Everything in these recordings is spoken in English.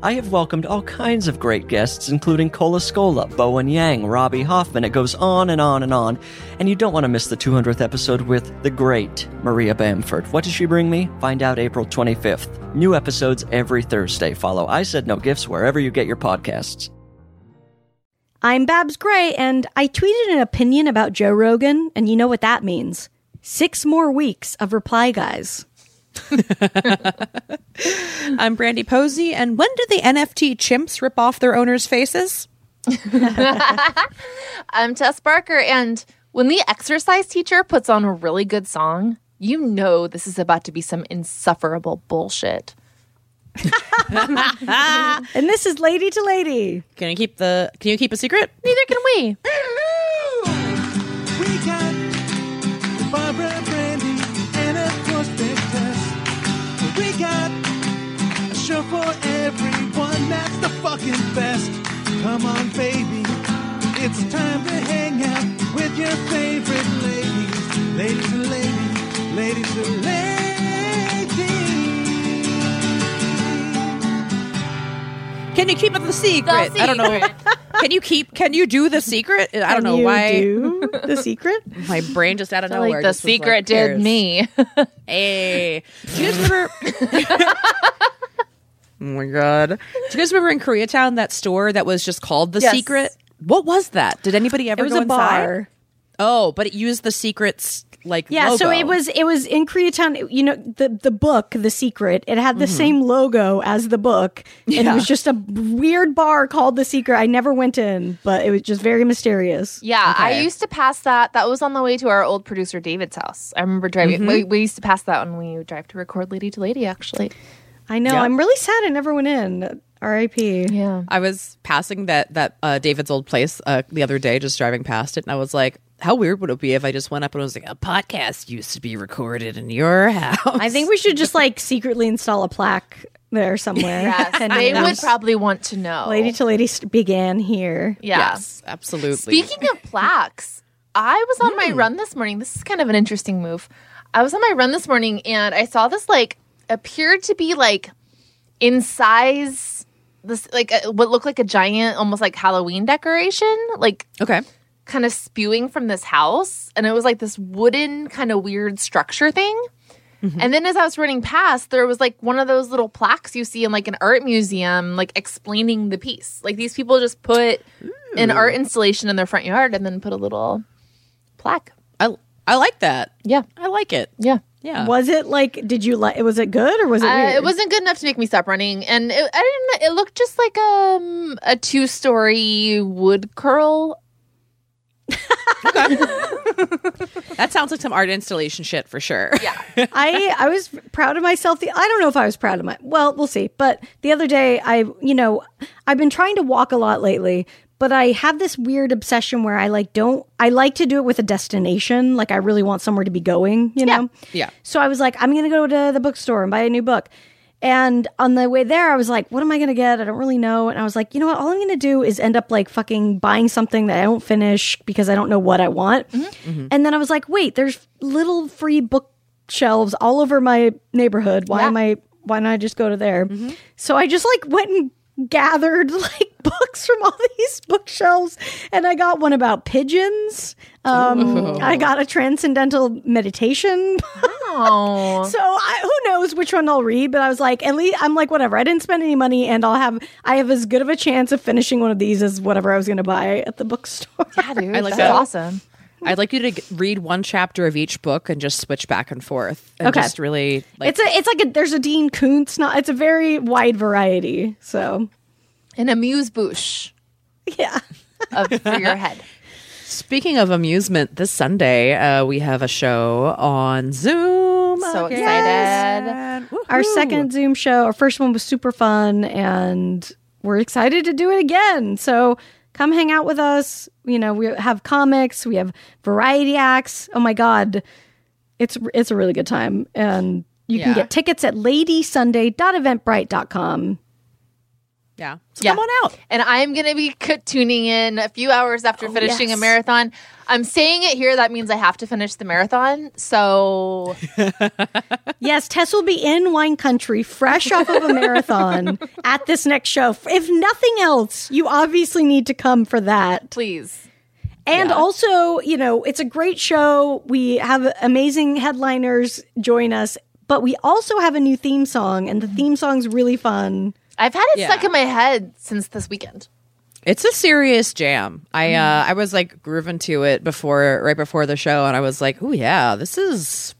I have welcomed all kinds of great guests, including Cole Escola, Bowen Yang, Robbie Hoffman. It goes on and on and on. And you don't want to miss the 200th episode with the great Maria Bamford. What does she bring me? Find out April 25th. New episodes every Thursday. Follow I Said No Gifts wherever you get your podcasts. I'm Babs Gray, and I tweeted an opinion about Joe Rogan, and you know what that means. Six more weeks of reply guys. I'm Brandy Posey, and when do the NFT chimps rip off their owners' faces? I'm Tess Barker, and when the exercise teacher puts on a really good song, you know this is about to be some insufferable bullshit. And this is Lady to Lady. Can you keep the? Can you keep a secret? Neither can we. That's the fucking best. Come on, baby. It's time to hang out with your favorite ladies. Ladies and ladies, ladies and ladies. Can you keep it the secret? I don't know. Can you keep? Can you do the secret? I don't Can know you why. do the secret? My brain just out of Like nowhere. the secret like, did "Cares." me. Hey, do you guys remember? oh my god! Do you guys remember in Koreatown that store that was just called the Yes. Secret? What was that? Did anybody ever It was go a inside? bar. Oh, but it used the secrets like Yeah, so logo. it was it was in Koreatown. You know, the the book, The Secret. It had the same logo as the book, and Yeah. it was just a weird bar called The Secret. I never went in, but it was just very mysterious. Yeah, I used to pass that. That was on the way to our old producer David's house. I remember driving. Mm-hmm. We, we used to pass that when we would drive to record Lady to Lady. Actually, I know. Yeah. I'm really sad I never went in. R.I.P. yeah. I was passing that that uh, David's old place uh, the other day, just driving past it, and I was like, "How weird would it be if I just went up and I was like, a podcast used to be recorded in your house?" I think we should just like secretly install a plaque there somewhere. Yes, Ten they would probably want to know. Lady to Lady began here. yeah. yes, absolutely. Speaking of plaques, I was on my run this morning. This is kind of an interesting move. I was on my run this morning and I saw this like appeared to be like in size this like a, what looked like a giant almost like Halloween decoration, like okay, kind of spewing from this house and it was like this wooden kind of weird structure thing. Mm-hmm. And then as I was running past, there was like one of those little plaques you see in like an art museum, like explaining the piece. Like these people just put an art installation in their front yard and then put a little plaque. I I like that. Yeah. I like it. Yeah. Yeah, Was it like? Did you like? It was it good or was it? Uh, it wasn't good enough to make me stop running, and it, I didn't. It looked just like um, a two-story wood curl. that sounds like some art installation shit for sure. Yeah, I I was proud of myself. The, I don't know if I was proud of my. Well, we'll see. But the other day, I you know I've been trying to walk a lot lately, but I have this weird obsession where I like don't. I like to do it with a destination. Like I really want somewhere to be going. You know. Yeah. yeah. So I was like, I'm gonna go to the bookstore and buy a new book. And on the way there, I was like, what am I going to get? I don't really know. And I was like, you know what? All I'm going to do is end up like fucking buying something that I don't finish because I don't know what I want. Mm-hmm. Mm-hmm. And then I was like, wait, there's little free bookshelves all over my neighborhood. Why Yeah. am I, why don't I just go to there? Mm-hmm. So I just like went and gathered like books from all these bookshelves and I got one about pigeons. Um, I got a transcendental meditation. oh, So I, who knows which one I'll read, but I was like, at least I'm like, whatever. I didn't spend any money, and I'll have I have as good of a chance of finishing one of these as whatever I was going to buy at the bookstore. yeah, dude, I like that's that. awesome. I'd like you to read one chapter of each book and just switch back and forth. And Okay. Just really like it's a it's like a there's a Dean Koontz. Not it's a very wide variety. So An amuse bouche yeah, of for your head. Speaking of amusement, this Sunday uh, we have a show on Zoom. So again. excited. our second Zoom show, our first one was super fun, and we're excited to do it again. So come hang out with us. You know, we have comics, we have variety acts. Oh my god. It's it's a really good time, and you can get tickets at ladysunday.eventbrite.com. Yeah. So Yeah. come on out. And I'm going to be tuning in a few hours after oh, finishing a marathon. I'm saying it here. That means I have to finish the marathon. So Yes, Tess will be in wine country, fresh off of a marathon at this next show. If nothing else, you obviously need to come for that. please. And also, you know, it's a great show. We have amazing headliners join us, but we also have a new theme song, and the theme song's really fun. I've had it Yeah. stuck in my head since this weekend. It's a serious jam. I uh I was like grooving to it before right before the show and I was like, "Oh yeah, this is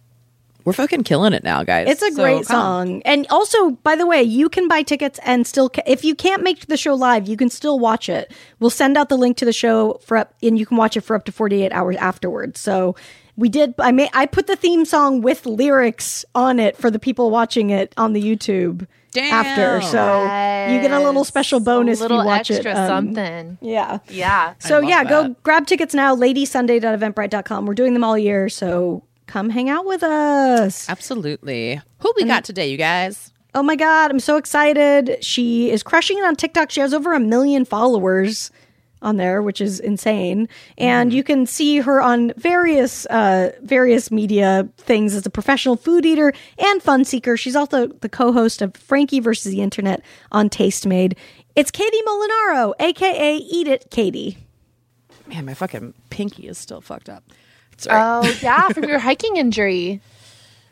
we're fucking killing it now, guys." It's a So great come. song. And also, by the way, you can buy tickets and still, ca- if you can't make the show live, you can still watch it. We'll send out the link to the show for up, and you can watch it for up to 48 hours afterwards. So we did, I made, I put the theme song with lyrics on it for the people watching it on the YouTube Damn. after. Damn. So you get a little special bonus a little if you watch extra it. um, something. Yeah. Yeah. So love yeah, go grab tickets now, ladysunday.eventbrite.com. We're doing them all year, so come hang out with us. Absolutely. Who we got today, you guys? Oh my god, I'm so excited. She is crushing it on TikTok. She has over a million followers on there, which is insane. And you can see her on various uh various media things as a professional food eater and fun seeker. She's also the co-host of Frankie versus the Internet on Tastemade. It's Katie Molinaro, aka Eat It Katie. Man, my fucking pinky is still fucked up. Sorry. Oh, yeah. From your hiking injury.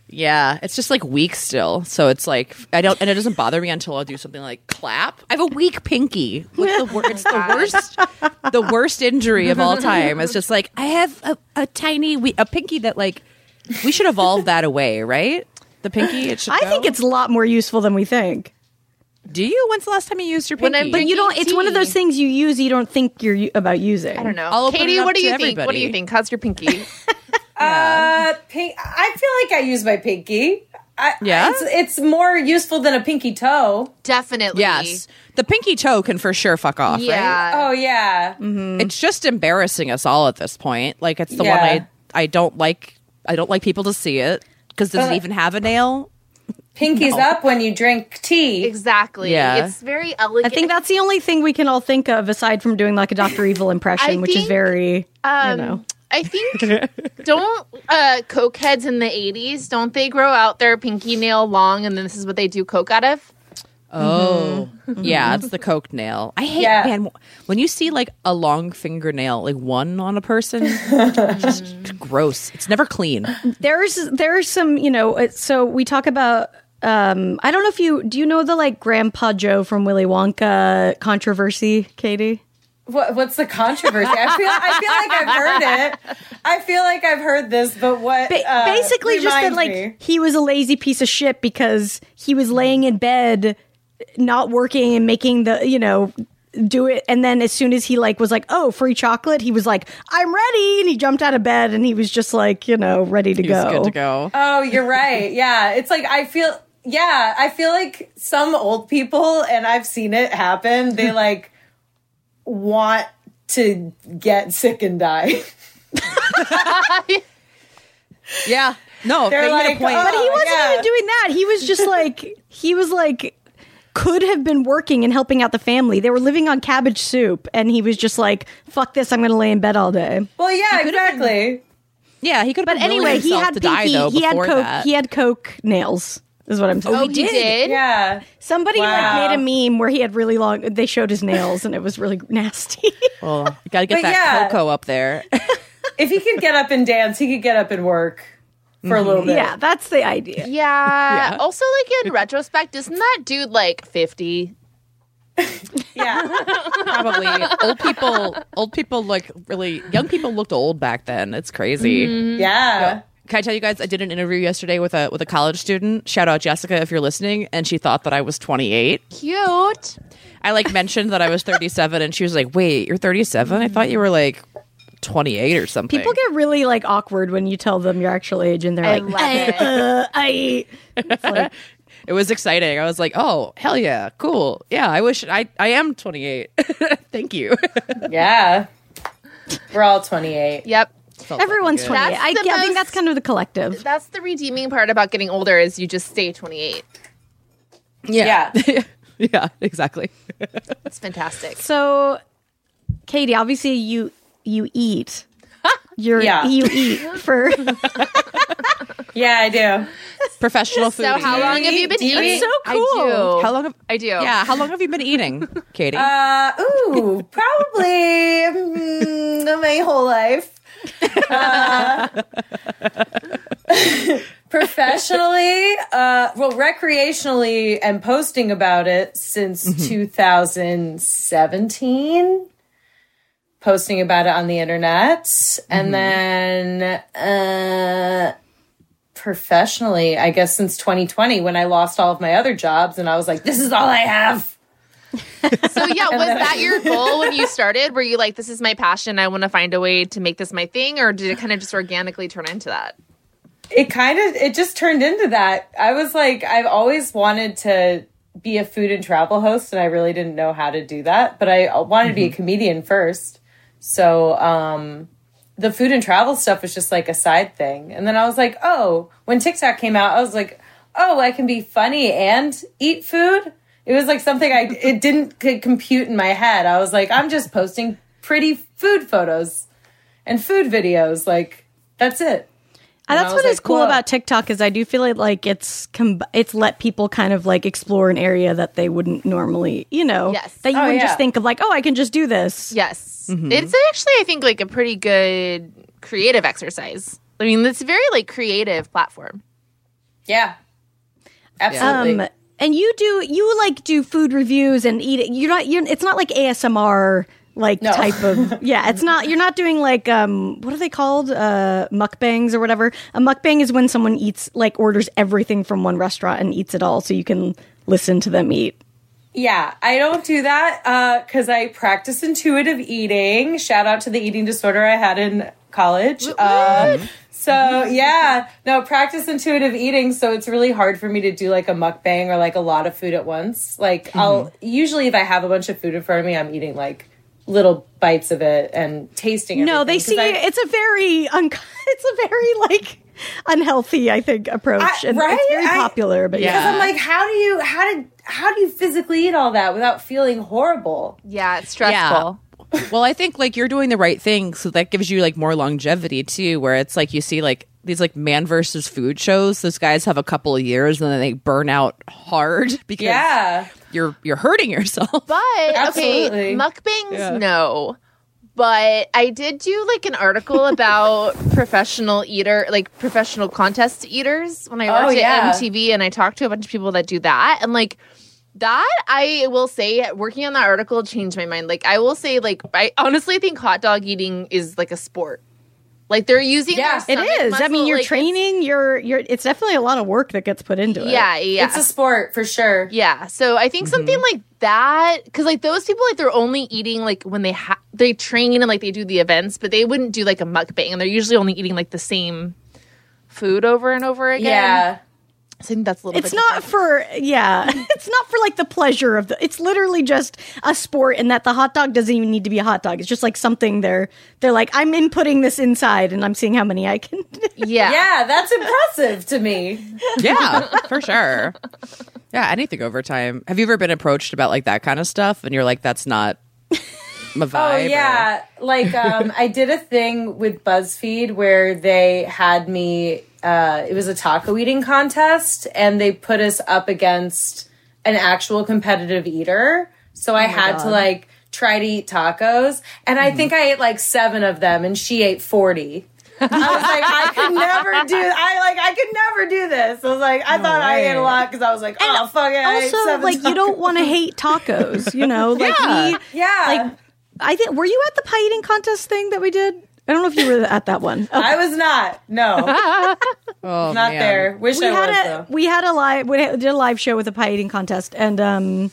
Yeah, it's just like weak still. So it's like I don't, and it doesn't bother me until I'll do something like clap. I have a weak pinky. With the, wor- it's the oh worst, the worst injury of all time. It's just like I have a, a tiny, we- a pinky that like we should evolve that away, right? The pinky. It should. I go? think it's a lot more useful than we think. Do you? When's the last time you used your pinky? I'm But you don't Drinking it's one of those things you use you don't think you're u- about using. I don't know. I'll open Katie, it up what do to you think? What do everybody. you think? How's your pinky? Uh, pink. I feel like I use my pinky. I, Yeah? it's, it's more useful than a pinky toe. Definitely. Yes, the pinky toe can for sure fuck off. right? Yeah. Oh yeah, it's just embarrassing us all at this point. Like it's the one I I don't like. I don't like people to see it because does it even have a nail? pinky's up when you drink tea. Exactly. Yeah. It's very elegant. I think that's the only thing we can all think of aside from doing like a Dr. Evil impression, I which is think, very, Um, you know. I think don't uh coke heads in the 80s don't they grow out their pinky nail long and then this is what they do coke out of? Oh, yeah, it's the coke nail. I hate Yeah. man when you see like a long fingernail, like one on a person. just gross. It's never clean. There's there's some, you know, uh, so we talk about um I don't know if you do you know the like Grandpa Joe from Willy Wonka controversy, Katie? What, what's the controversy? I feel I feel like I've heard it. I feel like I've heard this, but what? Ba- uh, basically just that like me. he was a lazy piece of shit because he was laying in bed not working and making the you know do it and then as soon as he like was like oh free chocolate he was like i'm ready and he jumped out of bed and he was just like you know ready to It's go good to go. Oh, you're right. Yeah, it's like I feel. Yeah, I feel like some old people, and I've seen it happen. They like want to get sick and die. Yeah, no, They're like, a point. oh, but he wasn't yeah. even doing that he was just like he was like could have been working and helping out the family they were living on cabbage soup and he was just like fuck this i'm gonna lay in bed all day Well, yeah, exactly. yeah, he could. But anyway, he had to pinky. die though he had coke. that. He had coke nails. Is what I'm saying. Oh, he oh, did. Yeah. Somebody Wow. like made a meme where he had really long. They showed his nails, and it was really nasty. well, you gotta get But that yeah. cocoa up there. If he could get up and dance, he could get up and work for a little mm-hmm. bit. yeah, that's the idea. Yeah. Yeah. Also, like in retrospect, isn't that dude like 50? Yeah. Probably old people. Old people look really. Young people looked old back then. It's crazy. Mm-hmm. Yeah. Can I tell you guys? I did an interview yesterday with a with a college student. Shout out Jessica if you're listening. And she thought that I was 28. Cute. I like mentioned that I was 37, and she was like, "Wait, you're 37? I thought you were like 28 or something." People get really like awkward when you tell them your actual age, and they're I like, love I, it. uh, I. It's like, it was exciting. I was like, "Oh, hell yeah, cool. Yeah, I wish I I am 28. Thank you." Yeah. We're all 28. Yep. Felt Everyone's good. 28. That's I, the I think that's kind of the collective. That's the redeeming part about getting older is you just stay 28. Yeah. yeah, exactly. It's fantastic. So, Katie, obviously you you eat. You're Yeah. you eat for Yeah, I do. Professional food. So how long have you been Do eating? eat? so I cool. do. How long? Have, I do. yeah, how long have you been eating, Katie? Uh, ooh, probably mm, my whole life. Uh, professionally, uh, well, recreationally, and posting about it since 2017. Posting about it on the internet, and then uh, professionally, I guess since 2020, when I lost all of my other jobs, and I was like, "This is all I have." So yeah, was that your goal when you started? Were you like, this is my passion, I want to find a way to make this my thing, or did it kind of just organically turn into that? it kind of it just turned into that. I was like i've always wanted to be a food and travel host and i really didn't know how to do that but i wanted to be a comedian first. So um the food and travel stuff was just like a side thing. And then i was like oh when tiktok came out i was like oh i can be funny and eat food it was like something i it didn't c- compute in my head i was like i'm just posting pretty food photos and food videos like that's it And I that's was what is like, cool whoa. about TikTok is I do feel like, like it's com- it's let people kind of like explore an area that they wouldn't normally, you know, Yes. that you Oh, wouldn't yeah. just think of like, oh, I can just do this. Yes, it's actually I think like a pretty good creative exercise. I mean, it's a very like creative platform. Yeah. Absolutely. Um, and you do you like do food reviews and eat it. You're not. You're. It's not like ASMR like No. type of. Yeah, it's not. You're not doing like um. What are they called? Uh, mukbangs or whatever. A mukbang is when someone eats like orders everything from one restaurant and eats it all, so you can listen to them eat. yeah, I don't do that because I practice intuitive eating. Shout out to the eating disorder I had in college. Uh, so yeah, no, practice intuitive eating. So it's really hard for me to do like a mukbang or like a lot of food at once. Like I'll hmm. usually if I have a bunch of food in front of me, I'm eating like little bites of it and tasting. It. No, they see I- it's a very un- it's a very like unhealthy, I think, approach, I- and right? it's very I- popular. But because I'm like, how do you how did how do you physically eat all that without feeling horrible? Yeah, it's stressful. Well, I think like you're doing the right thing, so that gives you like more longevity too. Where it's like you see like these like man versus food shows. Those guys have a couple of years and then they burn out hard because Yeah. you're you're hurting yourself. But Absolutely. okay, mukbangs, no. But I did do like an article about professional eater, like professional contest eaters when I Oh, worked yeah. at MTV, and I talked to a bunch of people that do that, and like that, I will say, working on that article changed my mind. Like I will say, like I honestly think hot dog eating is like a sport. Like they're using Yeah. their it stomach. I mean, you're like, training. You're you're. It's definitely a lot of work that gets put into it. Yeah, yeah. It's a sport for sure. Yeah. So I think something mm-hmm. like that, because like those people, like they're only eating like when they ha- they train and like they do the events, but they wouldn't do like a mukbang, and they're usually only eating like the same food over and over again. Yeah. So I think that's a little. It's bit not different. for yeah. it's not for like the pleasure of the. It's literally just a sport, and that the hot dog doesn't even need to be a hot dog. It's just like something they're they're like I'm inputting this inside, and I'm seeing how many I can. Yeah. Yeah, that's impressive to me. yeah, for sure. Yeah, anything over time. Have you ever been approached about like that kind of stuff and you're like, that's not my vibe? Oh or- yeah, like um, I did a thing with BuzzFeed where they had me. Uh, it was a taco eating contest, and they put us up against an actual competitive eater. So I had to like try to eat tacos, and I think I ate like seven of them, and she ate forty. I was like, I could never do. I like, I could never do this. I was like, I thought I ate a lot because I was like, oh fuck it. Also, like you don't want to hate tacos, you know. Like Yeah. we, Yeah, like I think were you at the pie eating contest thing that we did? I don't know if you were at that one. Oh, I was not. No, Oh, not man. there. Wish we I had was a though. we had a live we did a live show with a pie eating contest, and um,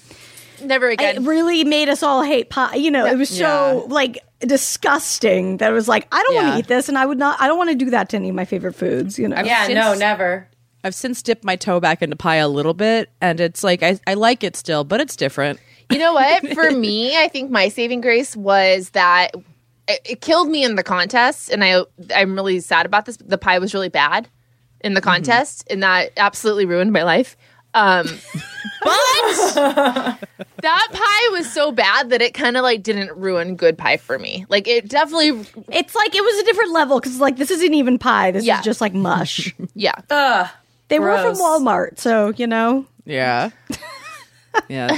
Never again. it really made us all hate pie. You know, it was so like disgusting that it was like I don't want to eat this, and I would not. I don't want to do that to any of my favorite foods. You know, Yeah, Since- no, never. I've since dipped my toe back into pie a little bit, and it's like I, I like it still, but it's different. You know what? For me, I think my saving grace was that it, it killed me in the contest, and I I'm really sad about this. The pie was really bad in the Mm-hmm. contest, and that absolutely ruined my life. Um, but that pie was so bad that it kind of like didn't ruin good pie for me. Like it definitely, It's like it was a different level because like this isn't even pie. This Yeah. is just like mush. yeah. Ugh. they were from Walmart, so you know. Yeah. Yeah.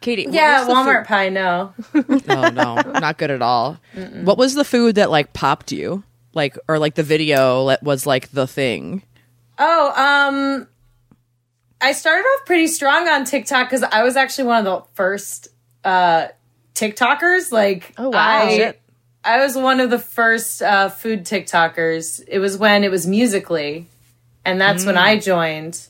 Katie. what Yeah, was the Walmart pie. No. food- Oh no, not good at all. What was the food that like popped you? Like or like the video that was like the thing? Oh, um, I started off pretty strong on TikTok because I was actually one of the first uh TikTokers. Like, Oh, wow. I, Shit. I was one of the first uh, food TikTokers. It was when it was Musical.ly, and that's when I joined.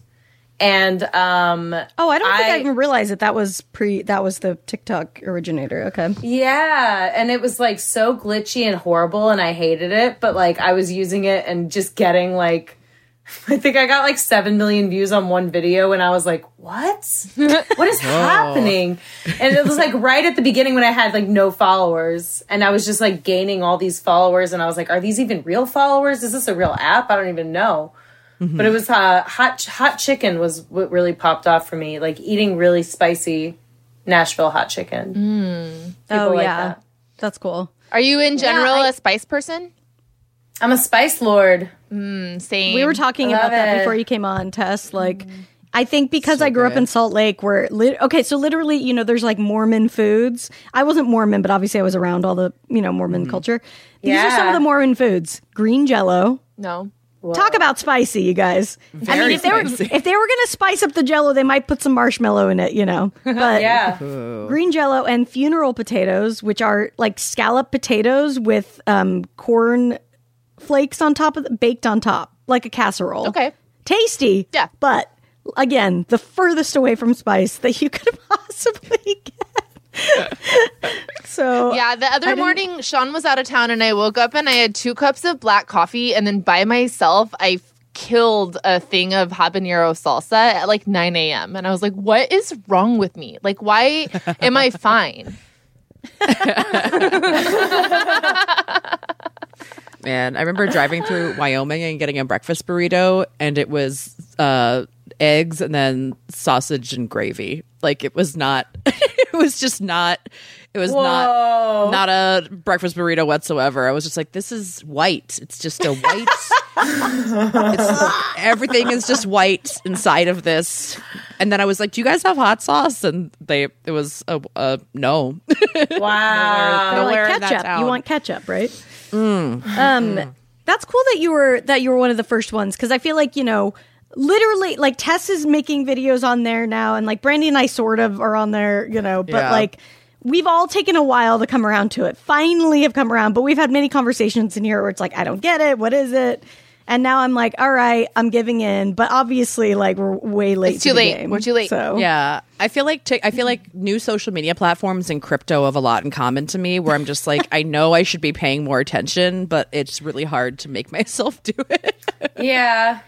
And um, Oh, I don't think I, I- even realized that that was pre. That was the TikTok originator. Okay. Yeah, and it was like so glitchy and horrible, and I hated it. But like, I was using it and just getting like, I think I got like seven million views on one video, and I was like, "What? what is happening?" And it was like right at the beginning when I had like no followers, and I was just like gaining all these followers, and I was like, "Are these even real followers? Is this a real app? I don't even know." But it was uh, hot hot chicken was what really popped off for me, like eating really spicy Nashville hot chicken. Mm. People oh like yeah, that. that's cool. Are you in general I- a spice person? I'm a spice lord. Mm, same. We were talking Love about that it. before you came on, Tess. Mm. Like, I think because I grew up in Salt Lake, where lit- okay, so literally, you know, there's like Mormon foods. I wasn't Mormon, but obviously I was around all the you know Mormon culture. These are some of the Mormon foods: green Jello. no. Talk about spicy, you guys. I mean, if they were if they were gonna spice up the Jello, they might put some marshmallow in it, you know. But Yeah. green Jello and funeral potatoes, which are like scallop potatoes with um, corn flakes on top of the, baked on top, like a casserole. Okay. tasty. Yeah. but again, the furthest away from spice that you could possibly get. so Yeah, the other morning, Sean was out of town, and I woke up and I had two cups of black coffee, and then by myself, I killed a thing of habanero salsa at like 9 a.m. And I was like, what is wrong with me? Like, why am I fine? Man, I remember driving through Wyoming and getting a breakfast burrito, and it was uh, eggs and then sausage and gravy. Like it was not. it was just not. It was not not a breakfast burrito whatsoever. I was just like, this is white. It's just a white. it's, everything is just white inside of this. And then I was like, "Do you guys have hot sauce?" And they, it was a, a no. Wow. They're nowhere like ketchup. You want ketchup, right? Um, that's cool that you were that you were one of the first ones because I feel like you know, literally, like Tess is making videos on there now, and like Brandy and I sort of are on there, you know, but Yeah. like. We've all taken a while to come around to it. Finally, have come around, but we've had many conversations in here where it's like, I don't get it. What is it? And now I'm like, all right, I'm giving in. But obviously, like we're way late. It's to too the late. game. We're too late. So Yeah, I feel like Tik I feel like new social media platforms and crypto have a lot in common to me. Where I'm just like, I know I should be paying more attention, but it's really hard to make myself do it. Yeah.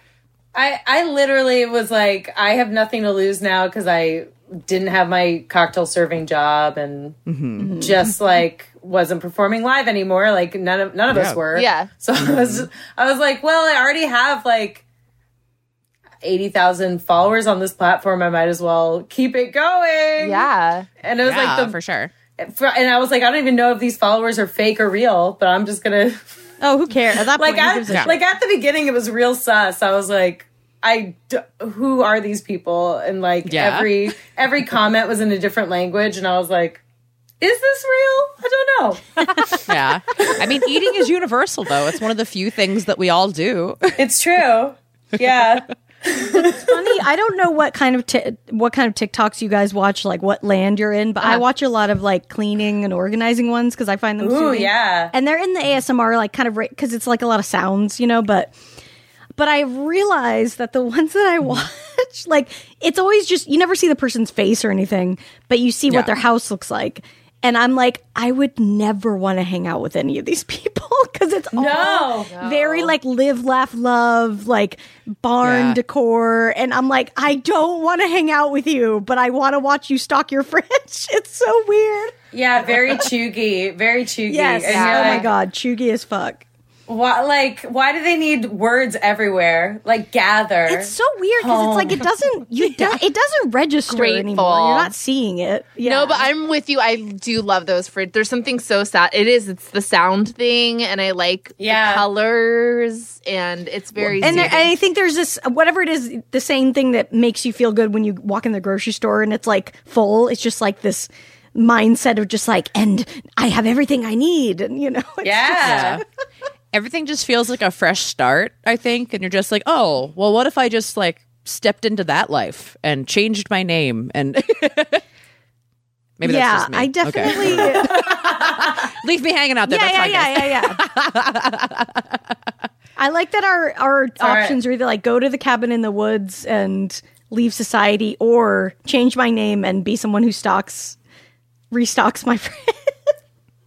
I I literally was like, I have nothing to lose now because I didn't have my cocktail serving job and mm-hmm. Mm-hmm. just like wasn't performing live anymore. Like none of none of Yeah. us were. Yeah. So I was I was like, well, I already have like eighty thousand followers on this platform. I might as well keep it going. Yeah. And it was yeah, like the for sure. for, and I was like, I don't even know if these followers are fake or real, but I'm just gonna oh, who cares? At that like point, who at, gives a Yeah. like at the beginning it was real sus i was like i d- who are these people and like Yeah. every every comment was in a different language and i was like is this real i don't know Yeah, I mean, eating is universal though. It's one of the few things that we all do. it's true yeah funny. I don't know what kind of ti- what kind of TikToks you guys watch, like what land you're in, but I uh-huh. watch a lot of like cleaning and organizing ones because I find them. ooh soothing. yeah and they're in the ASMR like kind of because it's like a lot of sounds, you know. But but I realized that the ones that I mm-hmm. watch, like it's always just you never see the person's face or anything, but you see Yeah. what their house looks like. And I'm like, I would never want to hang out with any of these people. because it's all No. very like live, laugh, love, like barn Yeah. decor, and I'm like, I don't want to hang out with you, but I want to watch you stock your fridge. It's so weird. Yeah, very chuggy, very chuggy. Yes. And Oh my god, chuggy as fuck. Why, like, why do they need words everywhere? Like, gather. It's so weird because it's like it doesn't you do, it doesn't register anymore. You're not seeing it. Yeah. No, but I'm with you. I do love those fridge. There's something so sad. It is. It's the sound thing, and I like Yeah. the colors, and it's very. and, there, and I think there's this whatever it is, the same thing that makes you feel good when you walk in the grocery store and it's like full. It's just like this mindset of just like, and I have everything I need, and you know, it's yeah. Yeah. Everything just feels like a fresh start, I think. And you're just like, oh, well, what if I just like stepped into that life and changed my name? And maybe yeah, that's just me. I Okay. definitely. Leave me hanging out there. yeah, that's yeah, fine, yeah, yeah, yeah. I like that our our all right. options are either like go to the cabin in the woods and leave society, or change my name and be someone who stocks restocks my fridge.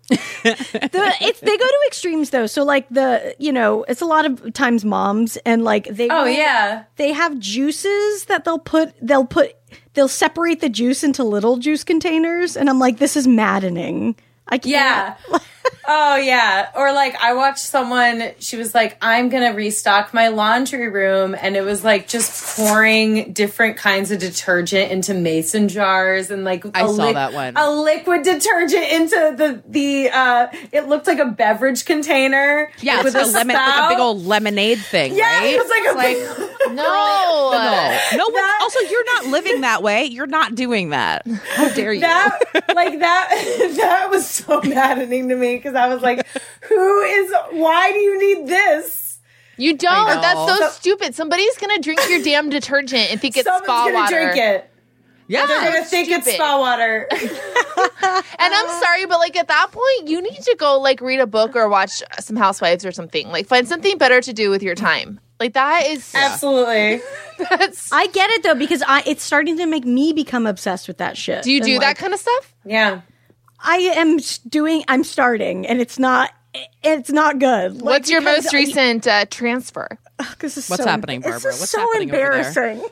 The, it's they go to extremes though. So like the you know it's a lot of times moms and like they Oh, yeah. they have juices that they'll put they'll put they'll separate the juice into little juice containers and I'm like this is maddening. I can't. Yeah. oh yeah. Or like I watched someone she was like I'm going to restock my laundry room and it was like just pouring different kinds of detergent into mason jars and like I saw that one. A liquid detergent into the the uh it looked like a beverage container Yeah, with it's like a lemon, like a big old lemonade thing, Yeah, right? it was like a big no, no, no one. Also, you're not living that way. You're not doing that. How dare you? that like that that was so maddening to me because I was like, who is why do you need this? you don't. That's so stupid. Somebody's gonna drink your damn detergent and think it's Someone's spa gonna water. drink it. yeah, They're gonna think it's spa water. And I'm sorry, but like at that point, you need to go like read a book or watch some Housewives or something. Like find something better to do with your time. Like that is Absolutely. that's. I get it though because I it's starting to make me become obsessed with that shit. do you do like, that kind of stuff? Yeah. I am doing. I'm starting, and it's not. It's not good. Like, What's your because most I- recent uh, transfer? this is What's so- happening, this Barbara? is What's so happening over there? embarrassing.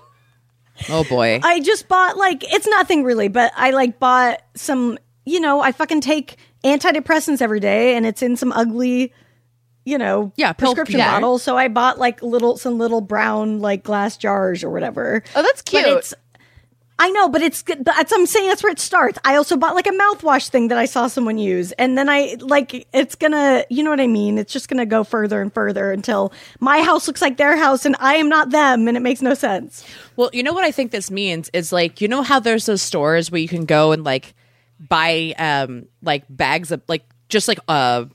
Oh boy. I just bought like it's nothing really, but I like bought some. You know, I fucking take antidepressants every day, and it's in some ugly. You know, Yeah, prescription yeah. bottles. So I bought like little some little brown like glass jars or whatever. Oh, that's cute. But it's I know, but it's good. That's, I'm saying that's where it starts. I also bought like a mouthwash thing that I saw someone use, and then I like it's gonna, you know what I mean? It's just gonna go further and further until my house looks like their house, and I am not them, and it makes no sense. Well, you know what I think this means is like you know how there's those stores where you can go and like buy um like bags of like just like uh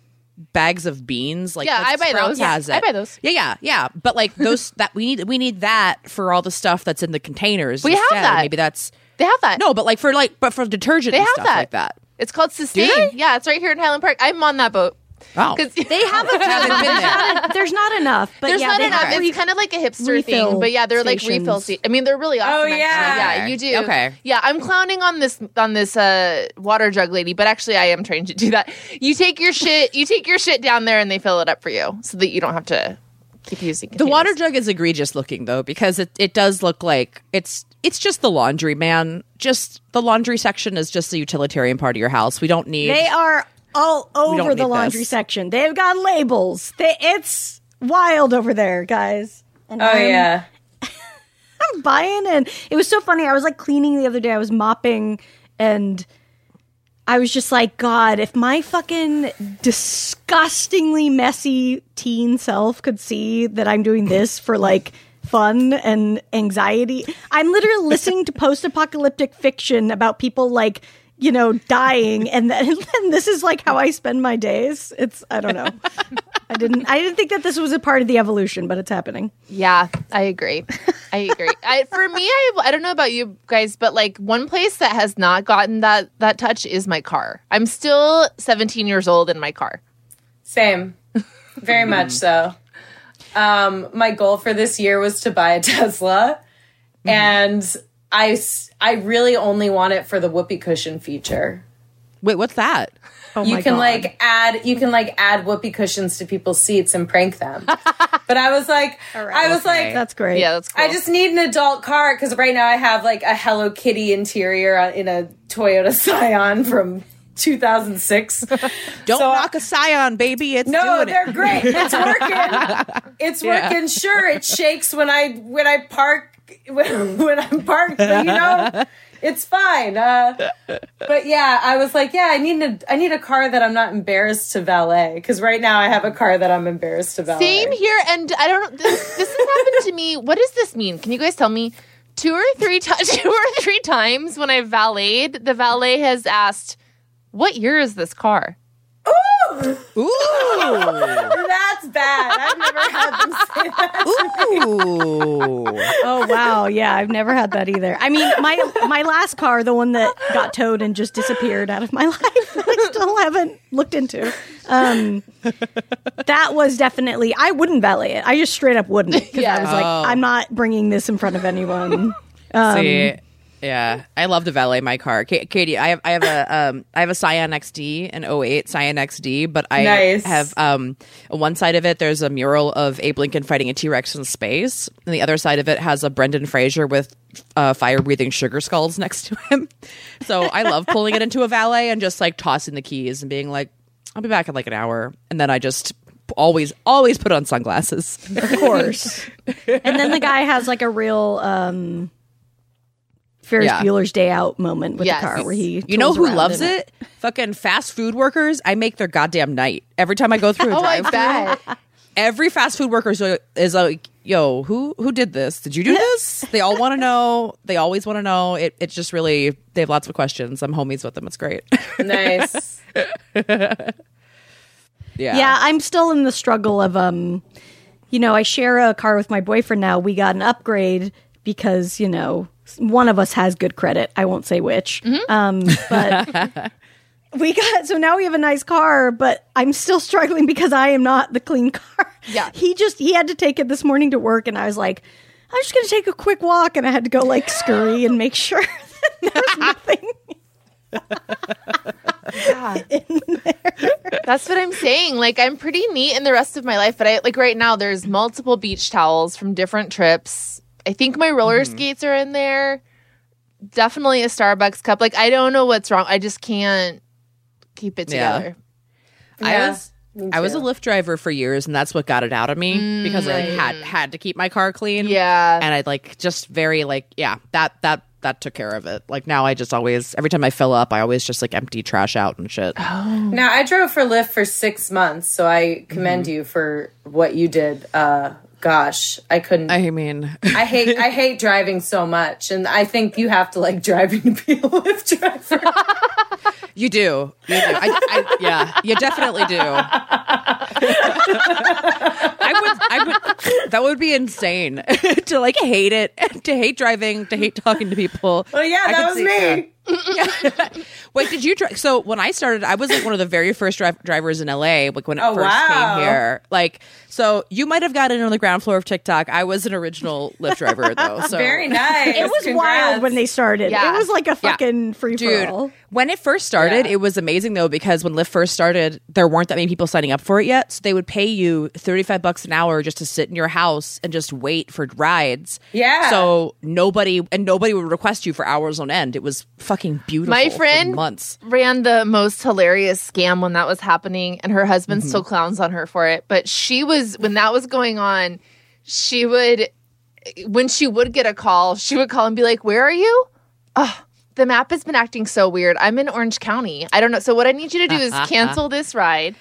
bags of beans like Yeah, like I buy Sprouts those. Yeah, has I buy those. yeah yeah yeah but like those that we need we need that for all the stuff that's in the containers We have that. maybe that's they have that. no but like for like but for detergent they have stuff that. like that It's called Sustain. Yeah, it's right here in Highland Park. I'm on that boat. Oh Because They have a haven't been there There's not enough, but There's yeah, not enough. have It's kind of like a hipster thing, but yeah, they're like refill. Sta- I mean, they're really awesome. Oh, actually. yeah. yeah, you do. Okay. Yeah, I'm clowning on this on this uh, water jug lady, but actually, I am trained to do that. You take your shit, you take your shit down there, and they fill it up for you, so that you don't have to keep using it. the water jug is egregious looking though because it, it does look like it's it's just the laundry man just the laundry section is just the utilitarian part of your house we don't need They are all over the laundry this. section. They've got labels. They, it's wild over there, guys. And Oh I'm- yeah. I'm buying and it was so funny. I was like cleaning the other day. I was mopping and I was just like, God, if my fucking disgustingly messy teen self could see that I'm doing this for like fun and anxiety. I'm literally listening to post apocalyptic fiction about people like, you know, dying and then and this is like how I spend my days. It's I don't know. I didn't I didn't think that this was a part of the evolution, but it's happening. Yeah, I agree. I agree. I, for me, I, I don't know about you guys, but like one place that has not gotten that that touch is my car. I'm still 17 years old in my car. Same. Very much so. Um, my goal for this year was to buy a Tesla, and I s- I really only want it for the whoopee cushion feature. Wait, what's that? Oh you my can God. like add you can like add whoopee cushions to people's seats and prank them. but I was like I was like That's great. Yeah, that's cool. I just need an adult car because right now I have like a Hello Kitty interior in a Toyota Scion from 2006. Don't So- knock a Scion, baby. It's No, doing they're it. great. It's working. It's Yeah. working. Sure, it shakes when I when I park when, when I'm parked, but you know, it's fine. Uh, but yeah, I was like, yeah, I need a I need a car that I'm not embarrassed to valet because right now I have a car that I'm embarrassed to valet. Same here, and I don't know. This, this has happened to me. What does this mean? Can you guys tell me? Two or three times, two or three times when I valeted, the valet has asked, "What year is this car?" Ooh. That's bad. I've never had them say that. Ooh. Oh wow, yeah, I've never had that either. I mean, my my last car, the one that got towed and just disappeared out of my life, I still haven't looked into. Um, that was definitely I wouldn't valet it. I just straight up wouldn't because I was like, Oh. I'm not bringing this in front of anyone. Um, See, yeah, I love to valet my car. Ka- Katie, I have I have a um I have a Scion XD, an 08 Scion XD, but I Nice. have um one side of it there's a mural of Abe Lincoln fighting a T Rex in space, and the other side of it has a Brendan Fraser with uh, fire breathing sugar skulls next to him. So I love pulling it into a valet and just like tossing the keys and being like, I'll be back in like an hour, and then I just always always put on sunglasses. of course. and then the guy has like a real um, Ferris Yeah. Bueller's Day Out moment with Yes. the car where he You know who loves in it? Fucking fast food workers. I make their goddamn night every time I go through a Oh, I drive. bet. Every fast food worker is, is like, "Yo, who who did this? Did you do this?" they all want to know. They always want to know. It it's just really they have lots of questions. I'm homies with them. It's great. Nice. yeah. Yeah, I'm still in the struggle of um you know, I share a car with my boyfriend now. We got an upgrade because, you know, one of us has good credit. I won't say which. Um but we got so now we have a nice car, but I'm still struggling because I am not the clean car. Yeah. He just he had to take it this morning to work and I was like, I'm just gonna take a quick walk and I had to go like scurry and make sure that there's nothing. That's what I'm saying. Like I'm pretty neat in the rest of my life, but I like right now there's multiple beach towels from different trips. I think my roller Mm-hmm. skates are in there. Definitely a Starbucks cup. Like I don't know what's wrong. I just can't keep it Yeah. together. I Yeah, was I was a. Lyft driver for years, and that's what got it out of me because I had had to keep my car clean. Yeah. and I like just very like yeah that that that took care of it. Like now I just always every time I fill up, I always just like empty trash out and shit. Oh. Now I drove for Lyft for six months, so I commend Mm-hmm. you for what you did. Uh, gosh, I couldn't. I, mean, I hate I hate driving so much, and I think you have to like driving to be a Lyft driver. you do, you do. I, I, yeah, you definitely do. I would, I would. That would be insane to like hate it, to hate driving, to hate talking to people. Well, yeah, I that was me. Wait, did you drive? So when I started, I was like one of the very first dri- drivers in LA. Like when it Oh, first wow. came here. Like, so you might have gotten on the ground floor of TikTok. I was an original Lyft driver though. So Very nice. It was wild when they started. Yeah. It was like a fucking free for all. when it first started, Yeah. it was amazing though because when Lyft first started, there weren't that many people signing up for it yet. So they would pay you thirty five bucks an hour just to sit in your house and just wait for rides. Yeah. So nobody and nobody would request you for hours on end. It was fucking beautiful. My friend months. ran the most hilarious scam when that was happening, and her husband Mm-hmm. still clowns on her for it. But she was when that was going on, she would when she would get a call, she would call and be like, "Where are you?" Oh, the map has been acting so weird. I'm in Orange County. I don't know. So what I need you to do is cancel this ride.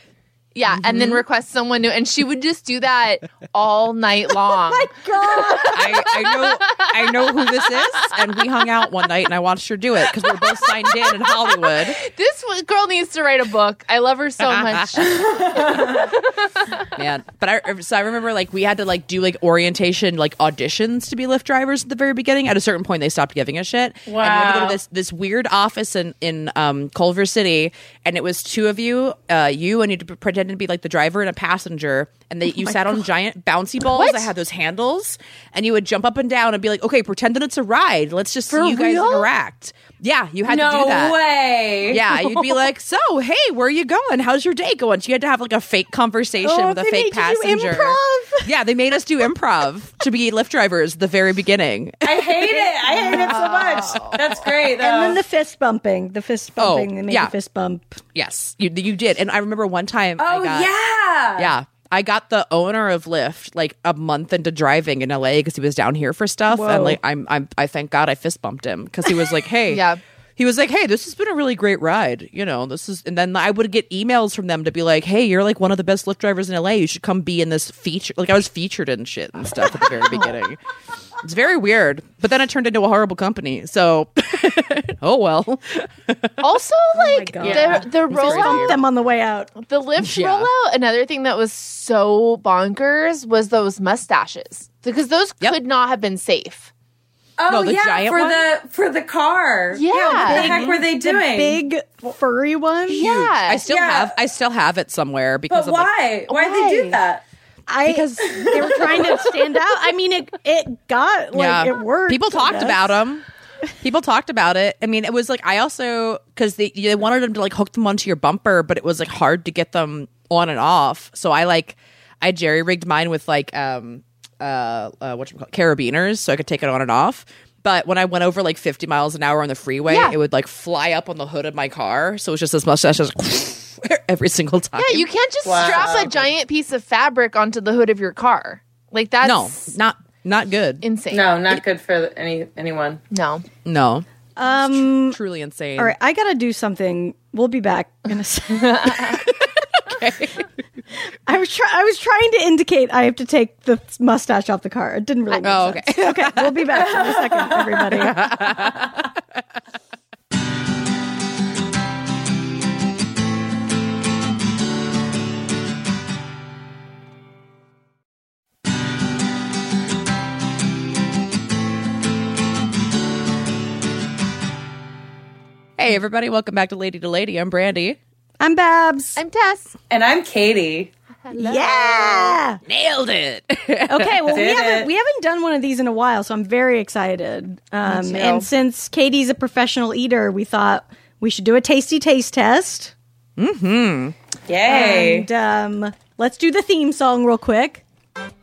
Yeah, and Mm-hmm. then request someone new. And she would just do that all night long. My I, I know I know who this is, and we hung out one night, and I watched her do it because we were both signed in in Hollywood. this girl needs to write a book. I love her so much. Man, but I so I remember like we had to like do like orientation like auditions to be Lyft drivers at the very beginning. At a certain point, they stopped giving a shit. Wow. And we had to go to this this weird office in in um, Culver City, and it was two of you, uh, you, and you to pretend pretended to be like the driver and a passenger, and Oh they you sat on giant bouncy balls that had those handles, and you would jump up and down and be like, "Okay, pretend that it's a ride. Let's just see you guys interact." Yeah, you had to do that. No way. Yeah, you'd be like, "So, hey, where are you going? How's your day going?" So you had to have like a fake conversation Oh, with a they fake made you do passenger. improv? Yeah, they made us do improv to be Lyft drivers the very beginning. I hate it. I hate it so much. That's great. Though. And then the fist bumping, the fist Oh, bumping, they made yeah. the fist bump. Yes, you you did. And I remember one time. I oh got, yeah. Yeah. I got the owner of Lyft like a month into driving in LA because he was down here for stuff, Whoa. and like I'm, I'm I thank God I fist bumped him because he was like, "Hey, Yeah. He was like, "Hey, this has been a really great ride. You know, this is." And then I would get emails from them to be like, "Hey, you're like one of the best Lyft drivers in LA. You should come be in this feature." Like I was featured in shit and stuff at the very beginning. It's very weird, but then it turned into a horrible company. So, oh well. Also, oh like God. the the Fist rollout, bump them on the way out. the Lyft Yeah. rollout. Another thing that was so bonkers was those mustaches because those Yep. could not have been safe. Oh No, the yeah, giant for one? the for the car. Yeah. what the Big- heck were they doing? Big furry one. Yeah, I still Yeah. have I still have it somewhere because But of, like, why? Why'd they do that? I because they were trying to stand out. I mean, it it got like it worked. People talked about them. People talked about it. I mean, it was like I also because they they wanted them to like hook them onto your bumper, but it was like hard to get them on and off. So I like I jerry rigged mine with like um uh, uh what you call carabiners, so I could take it on and off. But when I went over like 50 miles an hour on the freeway, Yeah. it would like fly up on the hood of my car. So it was just this mustache just every single time. Yeah, you can't just Wow. strap a giant piece of fabric onto the hood of your car. Like that's no, not not good. insane. No, not good for any anyone. no. no, Um. truly insane. All right, I gotta do something. We'll be back in a second. I was try- I was trying to indicate I have to take the mustache off the car. It didn't really. Make Oh, sense. okay. okay, we'll be back in a second, everybody. Hey, everybody, welcome back to Lady to Lady. I'm Brandy. I'm Babs. I'm Tess. And I'm Katie. yeah. Nailed it. Okay, well we haven't it. we haven't done one of these in a while, so I'm very excited. Um, and since Katie's a professional eater, we thought we should do a tasty taste test. Hmm. Yay. And um, let's do the theme song real quick. It's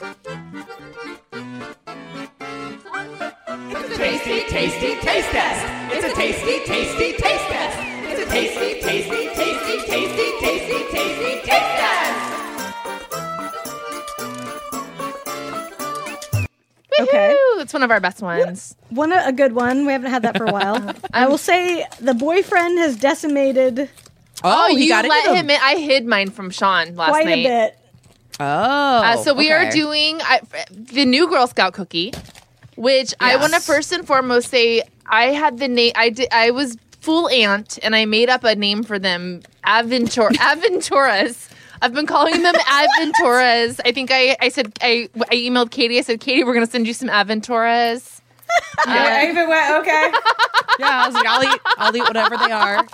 a tasty, tasty taste test. It's a tasty, tasty taste test. It's tasty, tasty, tasty, tasty, tasty, tasty taste test. Okay. Woo, it's one of our best ones. One a good one. We haven't had that for a while. I will say the boyfriend has decimated Oh, you got let him in. I hid mine from Sean last quite night. a bit. Oh, Uh, so we are doing I, the new Girl Scout cookie, which I want to first and foremost say I had the name. I did. I was full aunt, and I made up a name for them. Aventur Aventuras. I've been calling them Aventuras. I think I, I said I, I emailed Katie. I said Katie, we're gonna send you some Aventuras. Yeah, I even went, okay. Yeah, I was like, I'll eat. I'll eat whatever they are.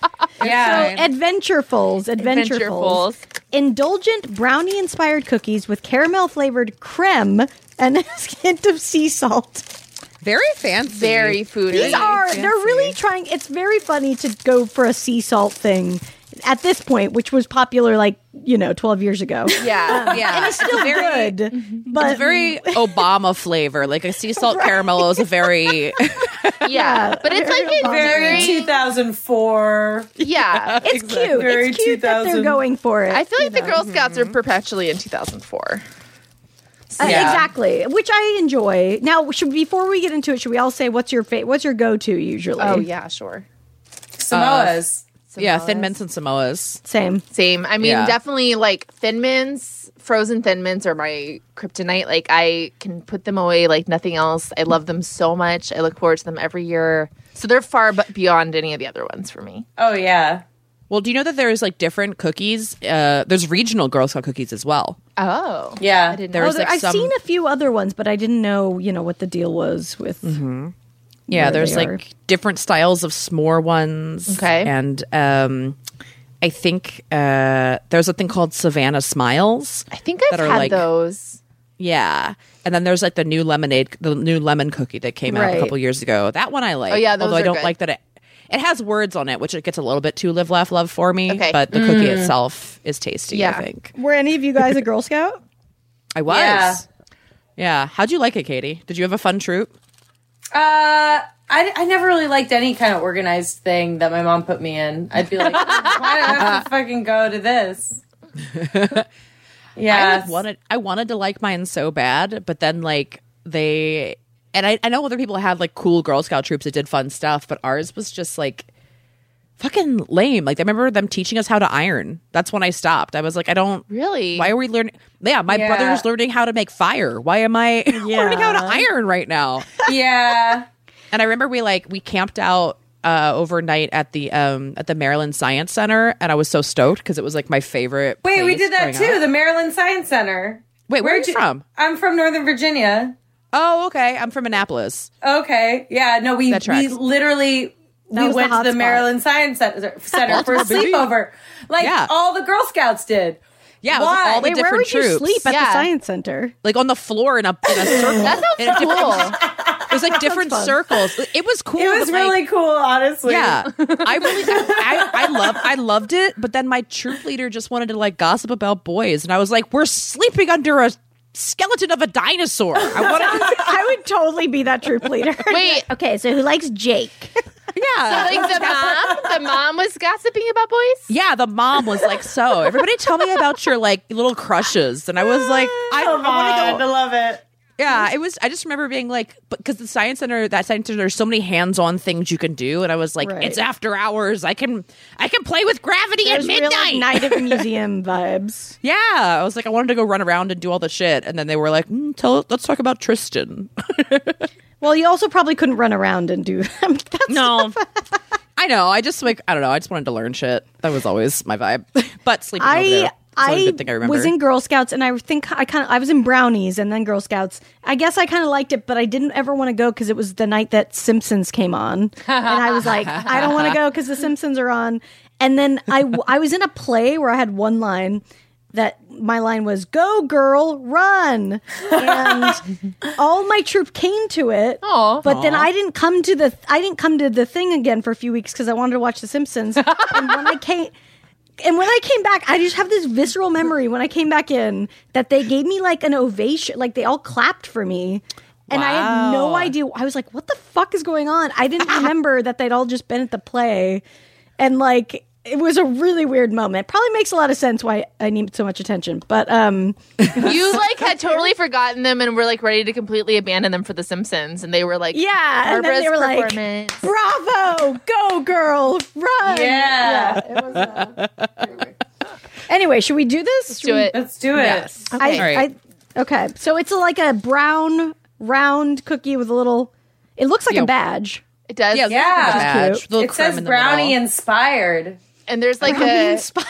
Yeah. Adventurefuls, adventurefuls, Adventurefuls. indulgent brownie-inspired cookies with caramel-flavored creme and a hint of sea salt. Very fancy. Very foodie. These are they're really trying. It's very funny to go for a sea salt thing at this point, which was popular like you know twelve years ago. yeah. Yeah, and it's still very, good, but It's very Obama flavor. Like a sea salt caramel is a very. yeah. But it's like a Very 2004. yeah. it's cute. Very it's cute that they're going for it. I feel like you the know. Girl Scouts are mm-hmm. perpetually in 2004. Uh, Yeah. exactly, which I enjoy. Now, should before we get into it, should we all say what's your fa- what's your go to usually? Oh yeah, sure. Samoas. yeah, thin mints and Samoas. same. Same. I mean, Yeah. definitely like Thin Mints, frozen Thin Mints are my kryptonite. Like I can put them away like nothing else. I love them so much. I look forward to them every year. So they're far but beyond any of the other ones for me. oh, yeah. Well, do you know that there's like different cookies? Uh, there's regional Girl Scout cookies as well. Oh. Yeah. I didn't There know. was, Oh, there- like, I've some- seen a few other ones, but I didn't know you know what the deal was with. Yeah, where there's they like are. different styles of s'more ones. Okay. And um I think uh, there's a thing called Savannah Smiles. I think I've that are had like- those. Yeah, and then there's like the new lemonade, the new lemon cookie that came out Right. a couple years ago. That one I like. Oh, yeah, those although I are don't good. like that it. It has words on it, which it gets a little bit too live, laugh, love for me. Okay. But the cookie itself is tasty. Yeah. I think Were any of you guys a Girl Scout? I was. Yeah. Yeah. How'd you like it, Katie? Did you have a fun troop? Uh, I, I never really liked any kind of organized thing that my mom put me in. I'd be like, why do I have to fucking go to this? I Yeah. like, wanted I wanted to like mine so bad, but then like they and I, I know other people had like cool Girl Scout troops that did fun stuff, but ours was just like fucking lame. Like I remember them teaching us how to iron. That's when I stopped. I was like, I don't Really? Why are we learning? Yeah, my Yeah. brother's learning how to make fire. Why am I yeah. learning how to iron right now? yeah. And I remember we like we camped out uh overnight at the um at the Maryland Science Center and I was so stoked because it was like my favorite Wait, we did that too. up. The Maryland Science Center. Wait, where are Where'd you from? I'm from Northern Virginia. Oh, okay. I'm from Annapolis. Okay. Yeah. No, we we tracks. literally we was the went to the spot. Maryland Science Center, Center for a sleepover, like Yeah. all the Girl Scouts did. Yeah, it was like Why? all the Wait, where different would you troops. sleep at Yeah. the science center? like on the floor in a, in a circle. That sounds cool. It was like different circles. It was cool. It was but, like, really cool, honestly. Yeah, I really, I, I love, I loved it. But then my troop leader just wanted to like gossip about boys, and I was like, "We're sleeping under a skeleton of a dinosaur." I want to, I would totally be that troop leader. Wait. okay, so who likes Jake? yeah, Like the mom, the mom was gossiping about boys. yeah. The mom was like, "So, everybody, tell me about your like little crushes," and I was like, "I, Come I want to on, go." I love it. Yeah, it was. I just remember being like, because the science center, that science center, there's so many hands-on things you can do, and I was like, Right. it's after hours. I can, I can play with gravity at There's real like, midnight. night of museum vibes. yeah, I was like, I wanted to go run around and do all the shit, and then they were like, mm, tell, let's talk about Tristan. Well, you also probably couldn't run around and do. That's no, I know. I just like, I don't know. I just wanted to learn shit. That was always my vibe. but sleeping over there, it's the only I, good thing I remember. was in Girl Scouts and I think I kind of I was in Brownies and then Girl Scouts. I guess I kind of liked it, but I didn't ever want to go because it was the night that Simpsons came on, and I was like, I don't want to go because the Simpsons are on. And then I I was in a play where I had one line that my line was "Go girl, run," and all my troop came to it. Aw. But then I didn't come to the I didn't come to the thing again for a few weeks because I wanted to watch The Simpsons. and when I came. And when I came back, I just have this visceral memory when I came back in that they gave me like an ovation, like they all clapped for me. And I had no idea. I was like, what the fuck is going on? I didn't remember that they'd all just been at the play. And like, it was a really weird moment. Probably makes a lot of sense why I need so much attention. But um You like had totally forgotten them and were like ready to completely abandon them for The Simpsons, and they were like, yeah, and then they were like, "Bravo, go girl, run!" Yeah. it was, uh, anyway, should we do this? Let's do it. Let's do it. Yes. I, All right. I, okay, so it's a, like a brown round cookie with a little. It looks like Yeah. a badge. It does. yeah, Yeah. badge, It says brownie middle. inspired. And there's like Brownie a. inspired.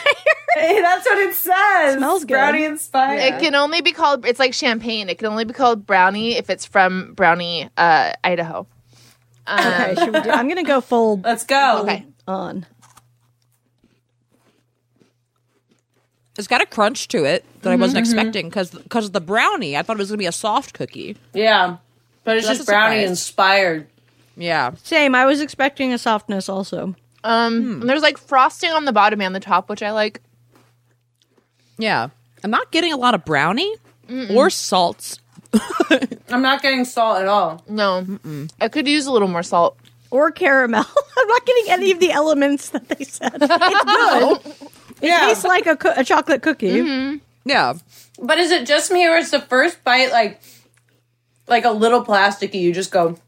Hey, that's what it says. It Smells good. Brownie inspired. It can only be called. It's like champagne. It can only be called brownie if it's from Brownie, uh, Idaho. Um, Okay, should we do, I'm gonna go full Let's go. Okay. on. It's got a crunch to it that I wasn't Mm-hmm. expecting because because of the brownie. I thought it was gonna be a soft cookie. Yeah. But it's That's just brownie surprise. inspired. Yeah, Same. I was expecting a softness also. Um, and there's like frosting on the bottom and the top, which I like. yeah. I'm not getting a lot of brownie or salts. I'm not getting salt at all. No, I could use a little more salt. Or caramel. I'm not getting any of the elements that they said. It's good. It Yeah. tastes like a, co- a chocolate cookie. Yeah, But is it just me or is the first bite like like a little plasticky? You just go,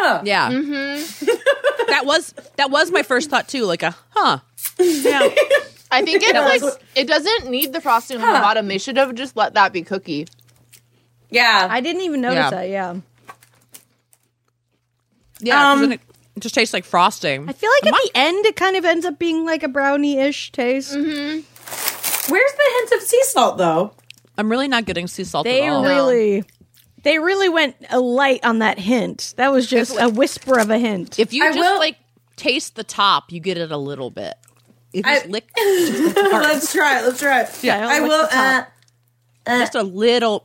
oh. yeah. that was that was my first thought too. Like a huh. Yeah. I think it like it doesn't need the frosting on the bottom. They should have just let that be cookie. Yeah. I didn't even notice Yeah. that. Yeah. Yeah. Um, then it, it just tastes like frosting. I feel like at the end it kind of ends up being like a brownie-ish taste. Mm-hmm. Where's the hint of sea salt though? I'm really not getting sea salt They at all. really, they really went a light on that hint. That was just a whisper of a hint. If you I just will- like taste the top, you get it a little bit. If you I- just lick the let's try it. Let's try it. Yeah, I what's will. the top? Uh, just a little,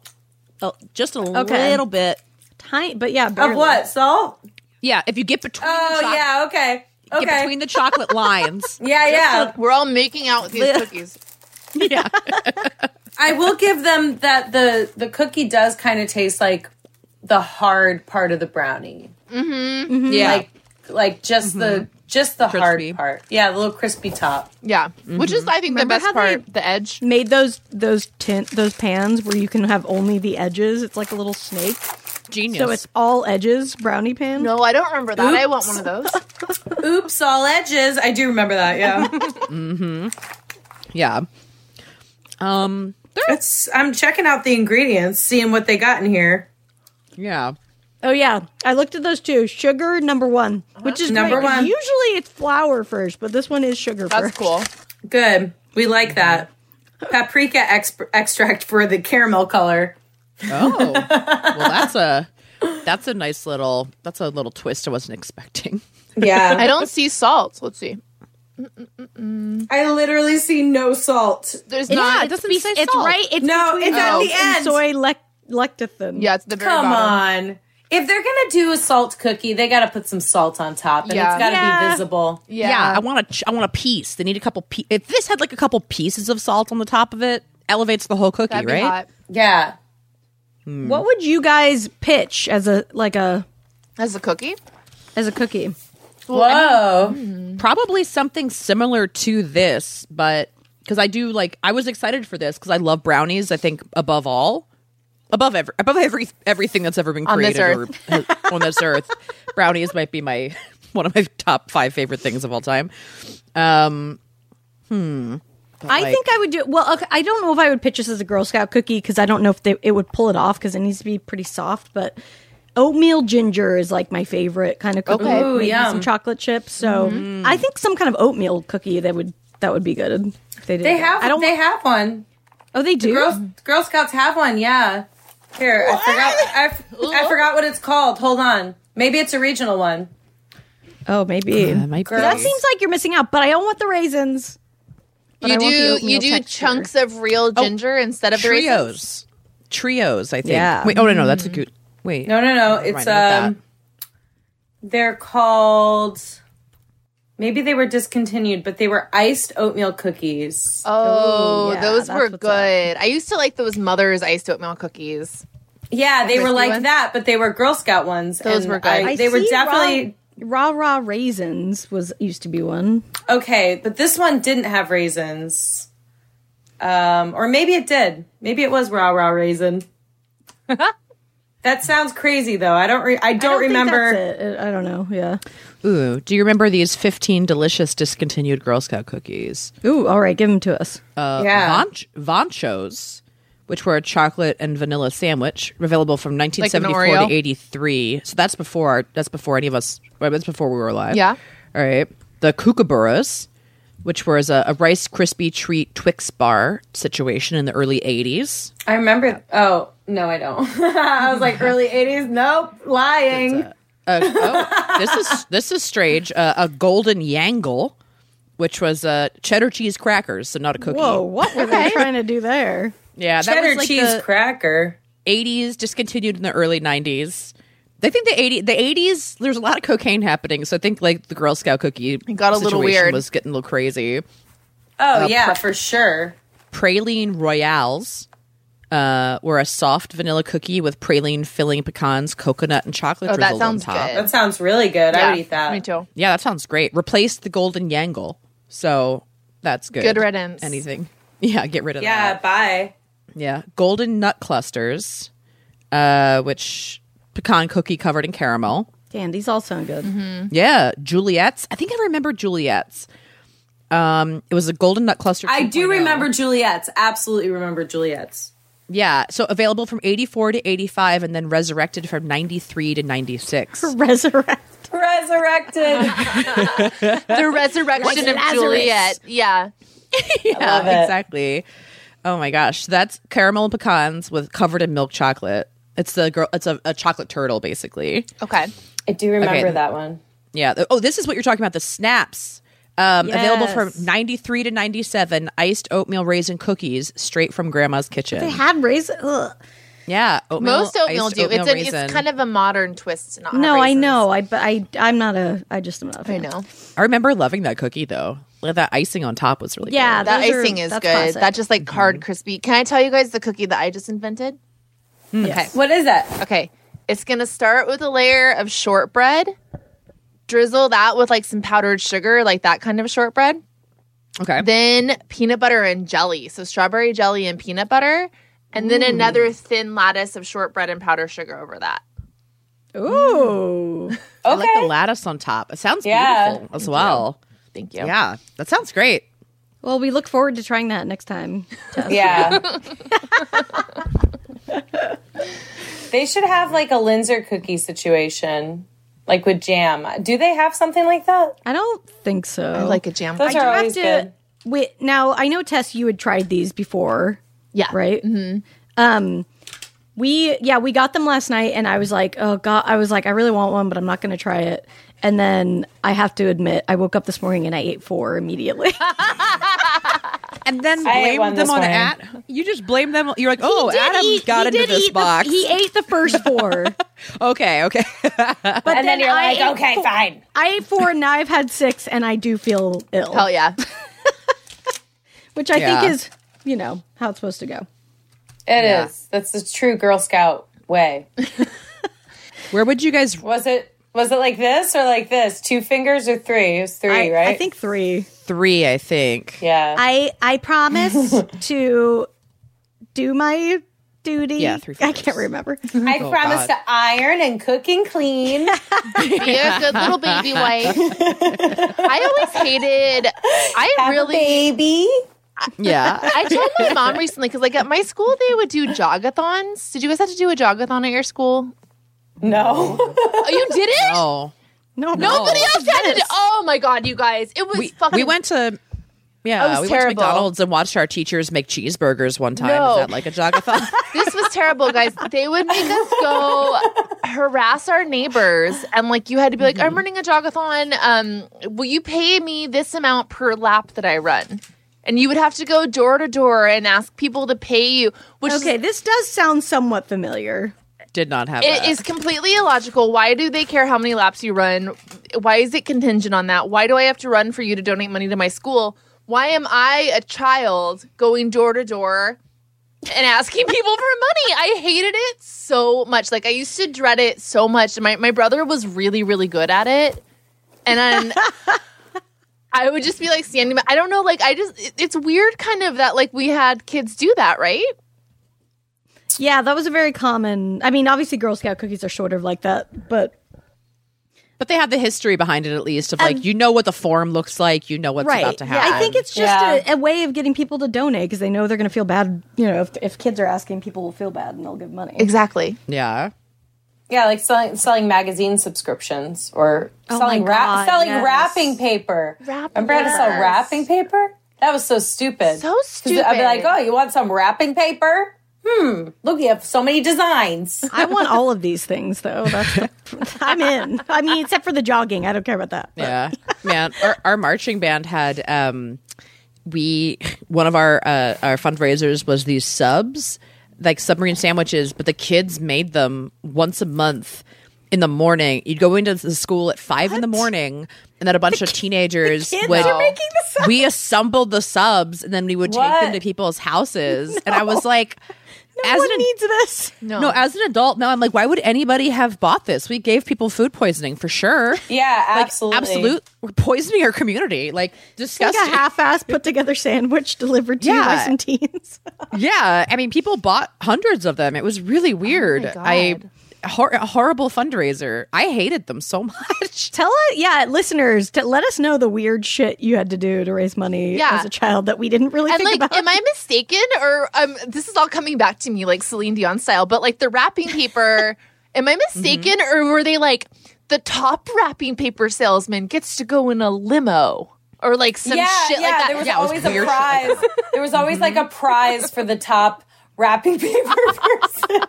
uh, just a Okay. little bit. Tiny, but yeah, of what salt? Yeah, if you get between the Oh choc- yeah. Okay. get Okay. between the chocolate lines. yeah, yeah. We're all making out with these cookies. yeah, I will give them that the the cookie does kind of taste like the hard part of the brownie. yeah. Like like just the just the Crispy. hard part. Yeah, the little crispy top. Yeah, which is I think Remember the best part. The edge. Made those those tint those pans where you can have only the edges. It's like a little snake, genius. so it's all edges brownie pan. No, I don't remember that. I want one of those. Oops, all edges. I do remember that. Yeah. Mm-hmm. Yeah. Um. It's I'm checking out the ingredients, seeing what they got in here. Yeah. Oh yeah, I looked at those two. Sugar number one, oh, which is Number great, 'cause one. Usually it's flour first, but this one is sugar That's first. cool. Good. We like that. Paprika ex- extract for the caramel color. Oh. well, that's a that's a nice little that's a little twist I wasn't expecting. Yeah. I don't see salt. Let's see. I literally see no salt. There's It's, not. it doesn't be- say it's salt. right. It's No, it's at the oh. end. soy lec- lecithin. Yeah, it's the very Come bottom. on. If they're gonna do a salt cookie, they gotta put some salt on top, and Yeah. it's gotta Yeah. be visible. Yeah. Yeah, I want a ch- I want a piece. They need a couple. Pe- if this had like a couple pieces of salt on the top of it, elevates the whole cookie, That'd be right? hot. Yeah. What would you guys pitch as a like a As a cookie. as a cookie? Whoa. Probably something similar to this, but because I do like, I was excited for this because I love brownies. I think above all, above every, above every everything that's ever been On this created or on this earth, brownies might be my one of my top five favorite things of all time. Um, hmm. But, I like- think I would do well. Okay, I don't know if I would pitch this as a Girl Scout cookie because I don't know if they, it would pull it off because it needs to be pretty soft. But oatmeal ginger is like my favorite kind of cookie. Okay. Ooh, Maybe yum. some chocolate chips. So I think some kind of oatmeal cookie that would that would be good if they did. They have I don't. they have one. oh, they do. Girl, Girl Scouts have one, yeah. Here, I forgot I, f- I forgot what it's called. Hold on. Maybe it's a regional one. oh, maybe. Uh, might be. that seems like you're missing out. But I don't want the raisins. But you I want do you do texture. chunks of real ginger instead of the raisins? trios. Trios, I think. Yeah. Wait, oh no, no, that's a good. Wait, No, no, no. It's um they're called maybe they were discontinued, but they were iced oatmeal cookies. Oh, Ooh, yeah, those were what's good. I used to like those mother's iced oatmeal cookies. yeah, they were like ones? that, but they were Girl Scout ones. Those were good. I- I they were see definitely raw, raw raw raisins was used to be one. okay, but this one didn't have raisins. Um, or maybe it did. Maybe it was raw raw raisin. that sounds crazy though. I don't. Re- I don't, I don't think remember. that's it. I don't know. Yeah. Ooh, do you remember these 15 delicious discontinued Girl Scout cookies? Ooh, all right, give them to us. Uh, Yeah. Vonch- Vanchos, which were a chocolate and vanilla sandwich, available from 1974 Oreo? to 83. So that's before our, that's before any of us. Well, that's before we were alive. Yeah. All right. The kookaburras, which was a, a Rice Krispie treat Twix bar situation in the early 80s. I remember. Oh no, I don't. I was like early '80s. Nope, lying. Uh, oh, this is this is strange. Uh, a golden yangle, which was uh, cheddar cheese crackers, so not a cookie. Whoa, what were they trying to do there? Yeah, that Cheddar was like cheese the cracker. 80s, discontinued in the early 90s. I think the 80 the 80s there's a lot of cocaine happening, so I think like the Girl Scout cookie got a little situation weird. was getting a little crazy. Oh yeah, for sure. Praline Royales uh, were a soft vanilla cookie with praline filling pecans, coconut, and chocolate Oh, that drizzled on sounds top. good. That sounds really good. I would eat that. Me too. Yeah, that sounds great. Replace the golden yangle, so that's good. Good riddance. Anything? Yeah, get rid of Yeah, that. Yeah, bye. Yeah, golden nut clusters, uh, which pecan cookie covered in caramel. Damn, these all sound good. Yeah, Juliettes. I think I remember Juliettes. Um, it was a golden nut cluster. I do 2.0. remember Juliettes. Absolutely remember Juliette's. Yeah, so available from 84 to 85 and then resurrected from 93 to 96. Resurrect. Resurrected. The resurrection of Lazarus. Juliet. Yeah. yeah, exactly. Oh my gosh, that's caramel and pecans with covered in milk chocolate. It's the girl it's a, a chocolate turtle basically. Okay. I do remember Okay. that one. Yeah. Oh, this is what you're talking about the snaps. Um, Available from 93 to 97 iced oatmeal raisin cookies straight from grandma's kitchen. They had raisin. Ugh. yeah. Oatmeal, Most oatmeal do. oatmeal it's a, it's kind of a modern twist. To not have No, I know. I but I I'm not a. I just am not. A I fan. know. I remember loving that cookie though. Like, that icing on top was really good. Yeah, good. That those are- icing is good. classic. That just like hard, Mm-hmm. crispy. Can I tell you guys the cookie that I just invented? Hmm. Okay. What is that? Okay. It's going to start with a layer of shortbread, drizzle that with like some powdered sugar, like that kind of shortbread. Okay. Then peanut butter and jelly. So strawberry jelly and peanut butter. And then another thin lattice of shortbread and powdered sugar over that. Ooh. Mm. I like the Okay. lattice on top. It sounds Yeah. beautiful as well. Thank you. Yeah, that sounds great. Well, we look forward to trying that next time. Yeah. they should have like a Linzer cookie situation, like with jam. Do they have something like that? I don't think so. I like a jam. Those I are do always have to. good. Wait, now I know Tess, you had tried these before, yeah. right? Mm-hmm. Um, we yeah, we got them last night, and I was like, oh god, I was like, I really want one, but I'm not going to try it. And then I have to admit, I woke up this morning and I ate four immediately. And then I blame them on morning. Ad. You just blame them. You're like, oh, He Adam eat- got into this eat the- box. he ate the first four, okay, okay. but And then you're I like, okay, four- fine. I ate four, and now I've had six, and I do feel ill, Hell yeah. which I Yeah. think is, you know, how it's supposed to go. It is. Yeah. That's the true Girl Scout way. Where would you guys? Was it? Was it like this or like this? Two fingers or three? It was three, I, right? I think three. Three, I think. Yeah. I I promise to do my duty. Yeah, three I can't remember. I Oh, promise God. to iron and cook and clean. Be a good little baby wife. I always hated, I Have a really, baby. Yeah. I told my mom recently because, like, at my school, they would do jogathons. Did you guys have to do a jogathon at your school? No. Oh, you didn't? oh. No, Nobody else had to do. Oh my god, you guys! It was We, fucking. we went to. Yeah, was we went terrible. to McDonald's and watched our teachers make cheeseburgers one time. No. Is that like a jogathon? This was terrible, guys. They would make us go harass our neighbors, and like you had to be like, Mm-hmm. "I'm running a jogathon. Um, will you pay me this amount per lap that I run?" And you would have to go door to door and ask people to pay you, which Okay, is, this does sound somewhat familiar. Did not have it that. is completely illogical. Why do they care how many laps you run? Why is it contingent on that? Why do I have to run for you to donate money to my school? Why am I a child going door to door and asking people for money? I hated it so much. Like I used to dread it so much. My my brother was really really good at it, and then. I would just be like standing. I don't know. Like I just, it- it's weird, kind of that like we had kids do that, right? Yeah, that was a very common. I mean, obviously, Girl Scout cookies are sort of like that, but but they have the history behind it at least of like you know what the form looks like, you know what's right. about to Yeah, happen. I think it's just Yeah. a, a way of getting people to donate because they know they're going to feel bad. You know, if, if kids are asking, people will feel bad and they'll give money. Exactly. yeah. Yeah, like selling selling magazine subscriptions or Oh selling my wrap God, selling yes. wrapping paper. Wrap- Remember how to sell wrapping paper? That was so stupid. So 'Cause I'd be like, oh, you want some wrapping paper? Hmm. Look, you have so many designs. I want all of these things, though. That's the, I'm in. I mean, except for the jogging, I don't care about that. but- Yeah, man. Our, our marching band had um, we one of our uh, our fundraisers was these subs, like submarine sandwiches, but the kids made them once a month in the morning. You'd go into the school at five in the morning, and then a bunch of teenagers kids would. are making the subs? We assembled the subs, and then we would take them to people's houses, and I was like. No as one an needs this. No. no, as an adult now, I'm like, why would anybody have bought this? We gave people food poisoning for sure. Yeah, Like, absolutely. absolute. We're poisoning our community. Like Like disgusting. a half-ass put together sandwich delivered to you Yeah. by some teens. yeah, I mean, people bought hundreds of them. It was really weird. Oh. I hor- a horrible fundraiser. I hated them so much. Tell it, yeah, listeners, to let us know the weird shit you had to do to raise money Yeah. as a child that we didn't really And think like, about. am I mistaken, or um, this is all coming back to me like Celine Dion style? But like the wrapping paper, am I mistaken, or were they like the top wrapping paper salesman gets to go in a limo, or like some yeah, shit yeah, like that? there was Yeah, it was always a weird shit like prize. there was always like a prize for the top wrapping paper person.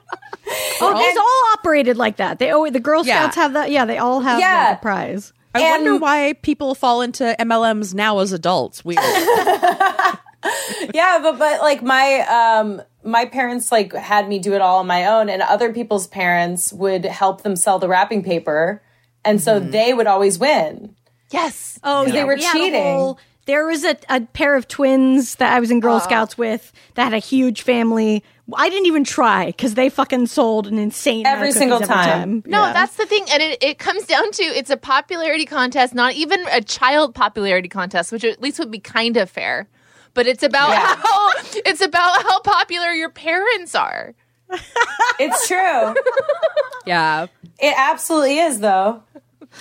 oh, these all operated like that. They always the Girl Yeah. Scouts have that. Yeah, they all have Yeah. like a prize. I wonder why people fall into MLMs now as adults. Weird. yeah, but but like my um my parents like had me do it all on my own and other people's parents would help them sell the wrapping paper and so they would always win. Yes. Oh, they were we had a cheating. Whole- there was a, a pair of twins that I was in Girl Scouts with that had a huge family. I didn't even try because they fucking sold an insane amount Every of single cookies every time. No, Yeah. that's the thing. And it, it comes down to it's a popularity contest, not even a child popularity contest, which at least would be kind of fair. But it's about Yeah. how it's about how popular your parents are. It's true. yeah. it absolutely is though.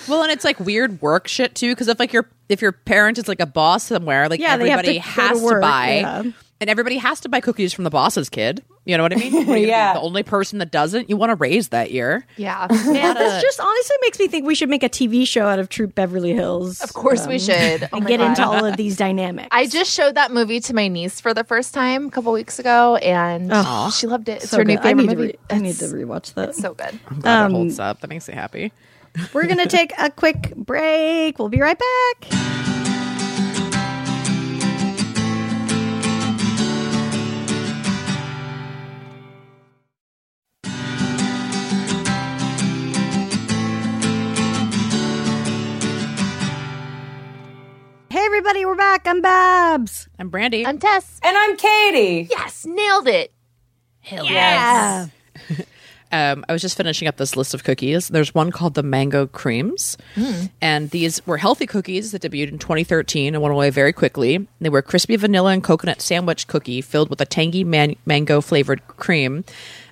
Well, and it's like weird work shit too, because if like your if your parent is like a boss somewhere, like Yeah, they have to everybody to has to, work, buy, yeah. and everybody has to buy cookies from the boss's kid. You know what I mean? What are you gonna be Yeah. the only person that doesn't, you want to raise that year. Yeah. Man, this just honestly makes me think we should make a TV show out of Troop Beverly Hills. of course we should. Oh and get God. into all of these dynamics. I just showed that movie to my niece for the first time a couple weeks ago, and she loved it. It's so her new good. I favorite need movie. re- I need to rewatch that. It's so good. I'm glad Um, it holds up. That makes me happy. We're gonna take a quick break. We'll be right back. Hey everybody, we're back. I'm Babs. I'm Brandy. I'm Tess. And I'm Katie. Yes, nailed it. Yeah. Um, I was just finishing up this list of cookies. There's one called the Mango Creams, and these were healthy cookies that debuted in 2013 and went away very quickly. They were crispy vanilla and coconut sandwich cookie filled with a tangy man- mango flavored cream,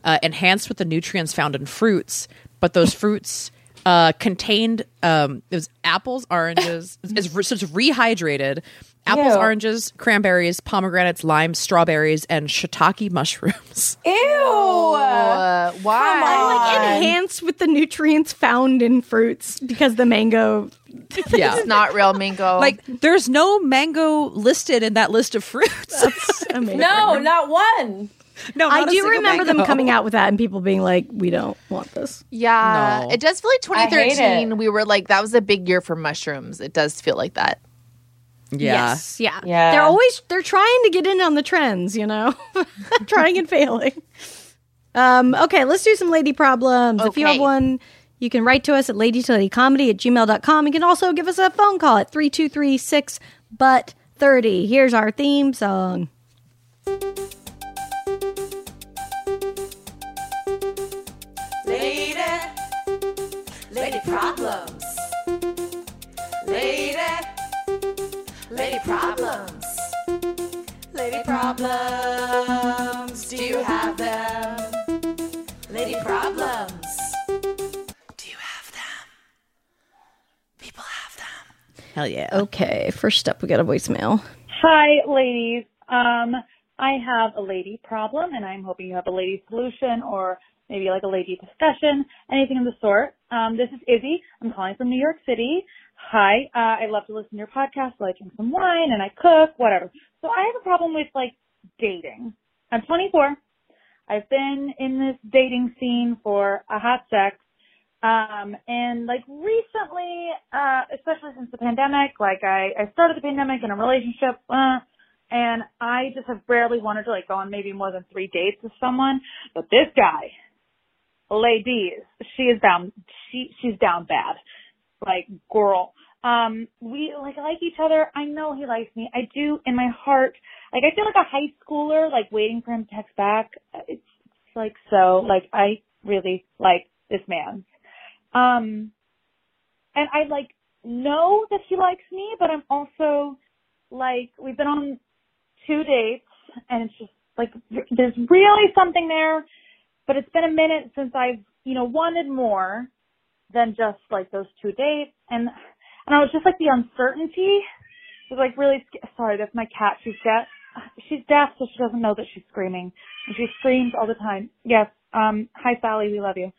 uh, enhanced with the nutrients found in fruits. But those fruits uh, contained um, it was apples, oranges. it's, it's, so it's rehydrated. Apples, Ew. oranges, cranberries, pomegranates, limes, strawberries, and shiitake mushrooms. Ew. Uh, why? Like enhanced with the nutrients found in fruits because the mango Yeah. It's not real mango. Like, there's no mango listed in that list of fruits. amazing. No, not one. no, I do single remember them coming out with that and people being like, "We don't want this." yeah, No. it does feel like 2013. We were like, that was a big year for mushrooms. It does feel like that. Yeah. Yes, yeah, Yeah. They're always they're trying to get in on the trends, you know, trying and failing. Um, okay, let's do some lady problems. If you have one, you can write to us at ladytoladycomedy at gmail.com. You can also give us a phone call at 3236 but 30. Here's our theme song. Lady problems. Lady, lady problems. Lady problems. Do you have them? Lady problems. Do you have them? People have them. Hell yeah. Okay, first up, we got a voicemail. Hi, ladies. Um, I have a lady problem, and I'm hoping you have a lady solution or maybe like a lady discussion, anything of the sort. Um, this is Izzy. I'm calling from New York City. Hi. Uh, I love to listen to your podcast while I drink some wine and I cook, whatever. So I have a problem with like dating. I'm 24. I've been in this dating scene for a hot sec. Um, and like recently, uh, especially since the pandemic, like I, I started the pandemic in a relationship, uh, and I just have rarely wanted to like go on maybe more than three dates with someone. But this guy, ladies, she is down, she, she's down bad. Like, girl. Um, we like like each other. I know he likes me. I do in my heart. Like I feel like a high schooler, like waiting for him to text back. It's, it's like so. Like I really like this man. Um, and I like know that he likes me, but I'm also like we've been on two dates, and it's just like there's really something there, but it's been a minute since I've you know wanted more than just like those two dates, and and I was just like the uncertainty was like really sc- sorry. That's my cat. She's deaf. She's deaf, so she doesn't know that she's screaming, and she screams all the time. Yes. Um. Hi, Sally. We love you.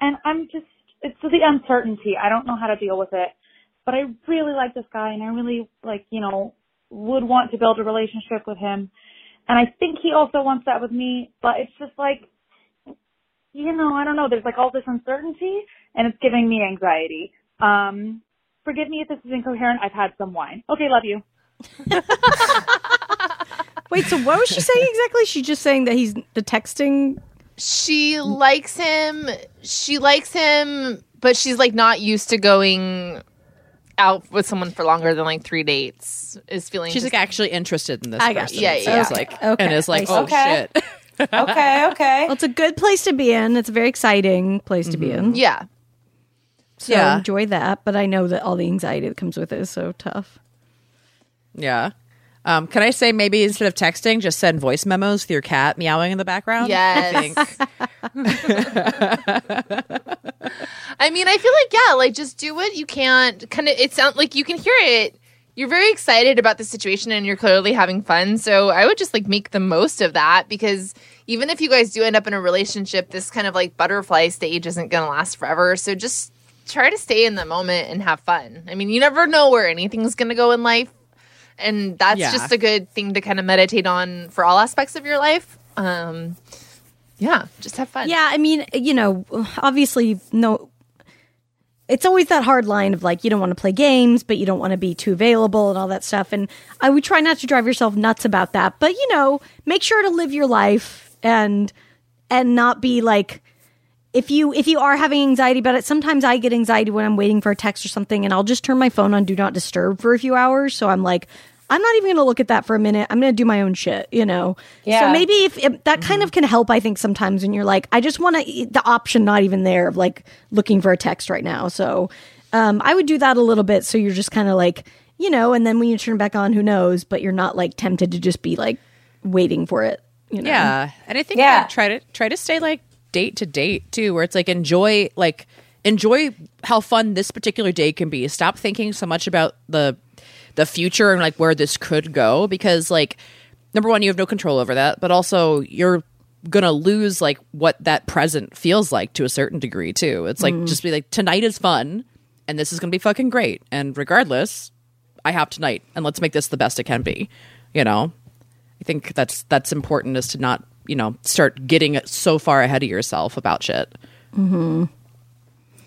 And I'm just it's the uncertainty. I don't know how to deal with it. But I really like this guy and I really like, you know, would want to build a relationship with him. And I think he also wants that with me, but it's just like you know, I don't know, there's like all this uncertainty and it's giving me anxiety. Um Forgive me if this is incoherent. I've had some wine. Okay, love you. Wait, so what was she saying exactly? She's just saying that he's the texting. She likes him. She likes him, but she's like not used to going out with someone for longer than like three dates. Is feeling She's just- like actually interested in this I person. you. Yeah, it yeah, sounds yeah. like, Okay, and is like, I oh Okay. shit. Okay, okay. Well, it's a good place to be in. It's a very exciting place to be in. yeah. So Yeah. enjoy that. But I know that all the anxiety that comes with it is so tough. Yeah. Um, can I say maybe instead of texting, just send voice memos with your cat meowing in the background? Yes. I think. I mean, I feel like yeah, like just do what you can. Kind of, it sounds like you can hear it. You're very excited about the situation, and you're clearly having fun. So I would just like make the most of that because even if you guys do end up in a relationship, this kind of like butterfly stage isn't going to last forever. So just try to stay in the moment and have fun. I mean, you never know where anything's going to go in life, and that's Yeah. just a good thing to kind of meditate on for all aspects of your life. Um, yeah, just have fun. Yeah, I mean, you know, obviously, no. It's always that hard line of like you don't want to play games, but you don't want to be too available and all that stuff. And I would try not to drive yourself nuts about that, but you know, make sure to live your life and and not be like if you if you are having anxiety about it. Sometimes I get anxiety when I'm waiting for a text or something, and I'll just turn my phone on do not disturb for a few hours. So I'm like. I'm not even going to look at that for a minute. I'm going to do my own shit, you know. Yeah. So maybe if, if that kind of can help, I think sometimes when you're like, I just want to the option not even there of like looking for a text right now. So um, I would do that a little bit. So you're just kind of like, you know, and then when you turn back on, who knows? But you're not like tempted to just be like waiting for it. You know? Yeah, and I think Yeah. I'd try to try to stay like date to date too, where it's like enjoy like enjoy how fun this particular day can be. Stop thinking so much about the the future and like where this could go because like number one, you have no control over that, but also you're gonna lose like what that present feels like to a certain degree too. It's like mm-hmm. just be like tonight is fun and this is gonna be fucking great, and regardless, I have tonight and let's make this the best it can be. You know. I think that's that's important is to not you know start getting so far ahead of yourself about shit. Mm-hmm.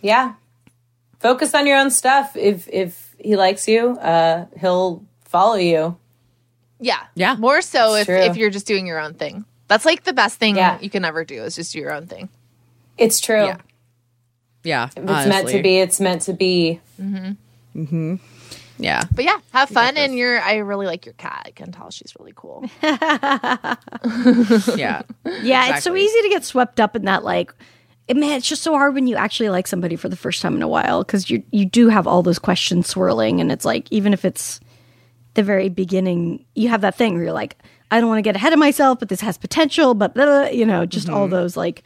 Yeah. Focus on your own stuff. If if he likes you, uh, he'll follow you. Yeah. Yeah. More so if, if you're just doing your own thing. That's like the best thing Yeah. you can ever do is just do your own thing. It's true. Yeah. Yeah, If it's meant to be, it's meant to be. Mm-hmm. Mm-hmm. Yeah, But yeah, have fun and you're I really like your cat. I can tell she's really cool. yeah, Yeah, it's so easy to get swept up in that. Like, it, man, it's just so hard when you actually like somebody for the first time in a while because you you do have all those questions swirling, and it's like even if it's the very beginning, you have that thing where you're like, I don't want to get ahead of myself, but this has potential, but blah, blah, you know, just all mm-hmm. those like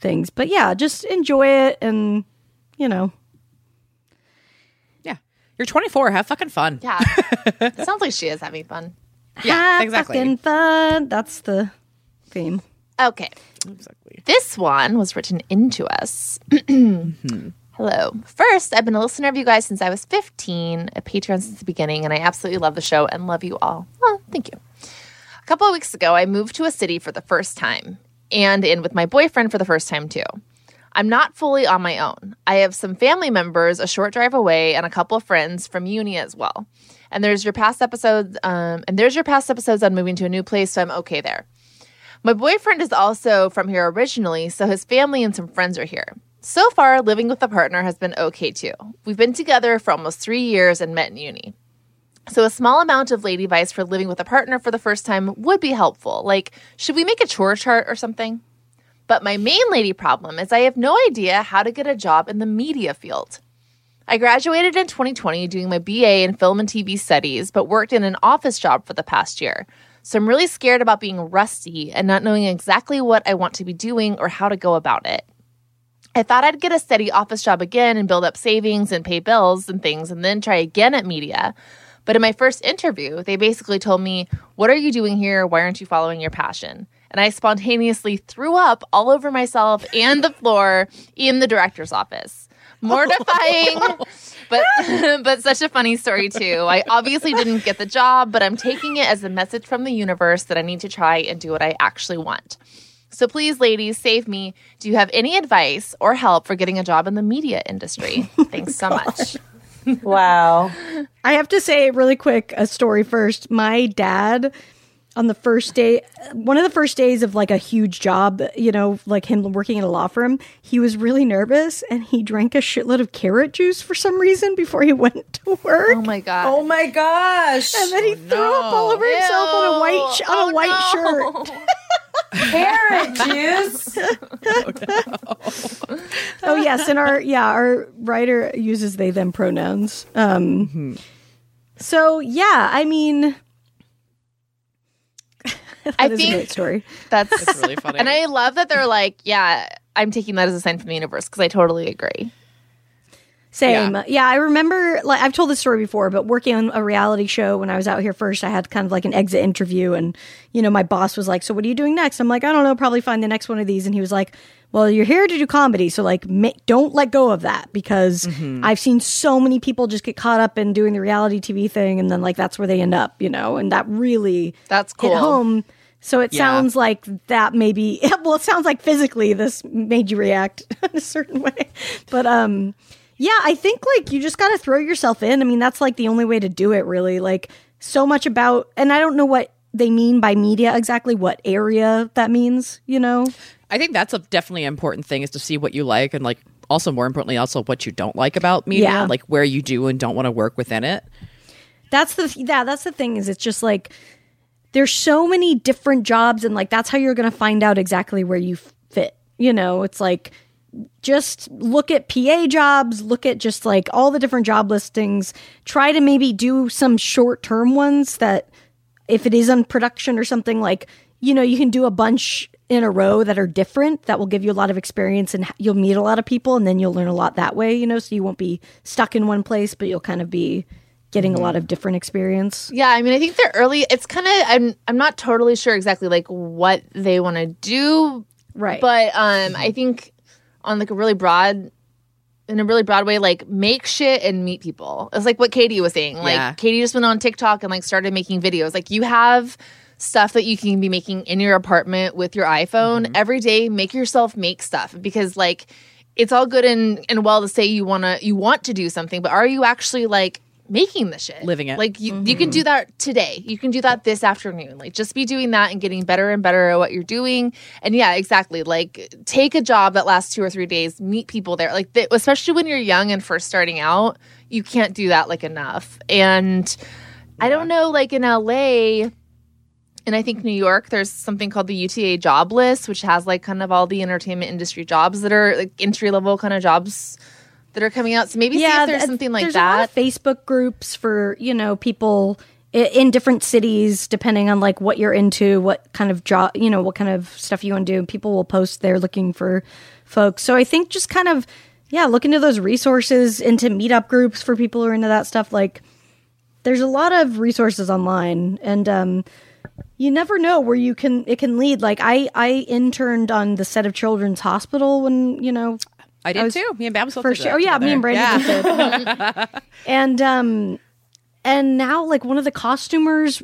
things. But yeah, just enjoy it, and you know, yeah. You're 24. Have fucking fun. Yeah. sounds like she is having fun. Yeah, have exactly. fucking fun. That's the theme. Okay. Exactly. This one was written into us. Hello. First, I've been a listener of you guys since I was 15, a patron since the beginning, and I absolutely love the show and love you all. Thank you. A couple of weeks ago, I moved to a city for the first time and in with my boyfriend for the first time, too. I'm not fully on my own. I have some family members a short drive away and a couple of friends from uni as well. And there's your past episodes, um, and there's your past episodes on moving to a new place, so I'm okay there. My boyfriend is also from here originally, so his family and some friends are here. So far, living with a partner has been okay too. We've been together for almost three years and met in uni. So, a small amount of lady advice for living with a partner for the first time would be helpful. Like, should we make a chore chart or something? But my main lady problem is I have no idea how to get a job in the media field. I graduated in 2020 doing my BA in film and TV studies, but worked in an office job for the past year. So I'm really scared about being rusty and not knowing exactly what I want to be doing or how to go about it. I thought I'd get a steady office job again and build up savings and pay bills and things and then try again at media. But in my first interview, they basically told me, What are you doing here? Why aren't you following your passion? And I spontaneously threw up all over myself and the floor in the director's office. Mortifying, but but such a funny story too. I obviously didn't get the job, but I'm taking it as a message from the universe that I need to try and do what I actually want. So please, ladies, save me. Do you have any advice or help for getting a job in the media industry? Oh Thanks so much. Wow. I have to say really quick a story first. My dad on the first day one of the first days of like a huge job, you know, like him working at a law firm, he was really nervous and he drank a shitload of carrot juice for some reason before he went to work. Oh my god. Oh my gosh. and then he threw up all over himself on a white sh- on a white Oh, shirt. Carrot juice. Oh yes, and our yeah, our writer uses they them pronouns. Um So yeah, I mean that I is a think- great story. That's really funny. And I love that they're like, yeah, I'm taking that as a sign from the universe because I totally agree. Same. Yeah. Yeah. I remember like I've told this story before, but working on a reality show when I was out here first, I had kind of like an exit interview and you know, my boss was like, "So what are you doing next?" I'm like, "I don't know, probably find the next one of these." And he was like, "Well, you're here to do comedy, so like ma- don't let go of that because Mm-hmm. I've seen so many people just get caught up in doing the reality TV thing and then like that's where they end up, you know, and that really That's hit cool. home. So it Yeah. sounds like that maybe well, it sounds like physically this made you react in a certain way. But um yeah, I think like you just got to throw yourself in. I mean, that's like the only way to do it really. Like so much about and I don't know what they mean by media exactly what area that means, you know. I think that's a definitely important thing is to see what you like and like also more importantly also what you don't like about media, Yeah. like where you do and don't want to work within it. That's the yeah, that's the thing is it's just like there's so many different jobs and like that's how you're going to find out exactly where you fit. You know, it's like just look at PA jobs, look at just like all the different job listings, try to maybe do some short-term ones that if it is on production or something like, you know, you can do a bunch in a row that are different that will give you a lot of experience and you'll meet a lot of people and then you'll learn a lot that way, you know, so you won't be stuck in one place, but you'll kind of be getting a lot of different experience. Yeah, I mean, I think they're early. It's kind of I'm I'm not totally sure exactly like what they want to do, Right. but um, I think on like a really broad, in a really broad way, like make shit and meet people. It's like what Katie was saying. Like Yeah. Katie just went on TikTok and like started making videos. Like you have stuff that you can be making in your apartment with your iPhone mm-hmm. every day. Make yourself make stuff because like it's all good and and well to say you wanna you want to do something, but are you actually like making the shit. Living it. like you, you can mm-hmm. do that today. You can do that this afternoon. Like just be doing that and getting better and better at what you're doing. And yeah exactly. Like take a job that lasts two or three days meet people there. Like th- especially when you're young and first starting out you can't do that like enough. And i don't know like in la and I think New York, there's something called the UTA job list, which has like kind of all the entertainment industry jobs that are like entry level kind of jobs that are coming out. So maybe see if there's th- something like there's that. A lot of Facebook groups for you know people in different cities, depending on like what you're into, what kind of job, you know, what kind of stuff you want to do. People will post there looking for folks. So I think just kind of yeah, look into those resources, into meetup groups for people who are into that stuff. Like there's a lot of resources online, and um, you never know where you can it can lead. Like I I interned on the set of Children's Hospital when you know I did was too. Me and Babs first year. Oh yeah, me and Brandon Yeah. did and um, and now like one of the costumers,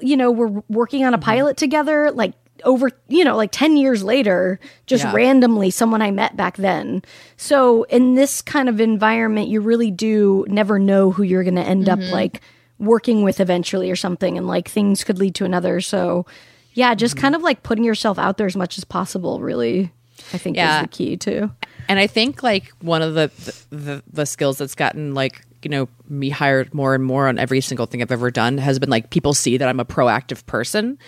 you know, we're working on a mm-hmm. pilot together. Like over, you know, like ten years later, just Yeah. randomly someone I met back then. So in this kind of environment, you really do never know who you're going to end up mm-hmm. like working with eventually or something, and like things could lead to another. So yeah, just mm-hmm. kind of like putting yourself out there as much as possible. Really, I think Yeah. is the key too. And I think like one of the, the the skills that's gotten like you know me hired more and more on every single thing I've ever done has been like people see that I'm a proactive person,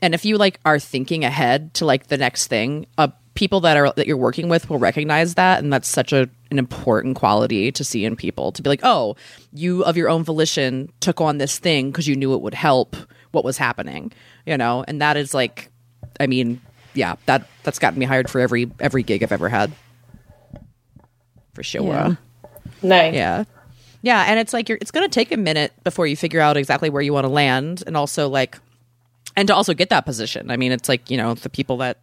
and if you like are thinking ahead to like the next thing, uh, people that are that you're working with will recognize that, and that's such a an important quality to see in people to be like, oh, you of your own volition took on this thing because you knew it would help what was happening, you know, and that is like, I mean, yeah, that that's gotten me hired for every every gig I've ever had for sure. Yeah. Nice. Yeah. Yeah, and it's like you're it's going to take a minute before you figure out exactly where you want to land and also like and to also get that position. I mean, it's like, you know, the people that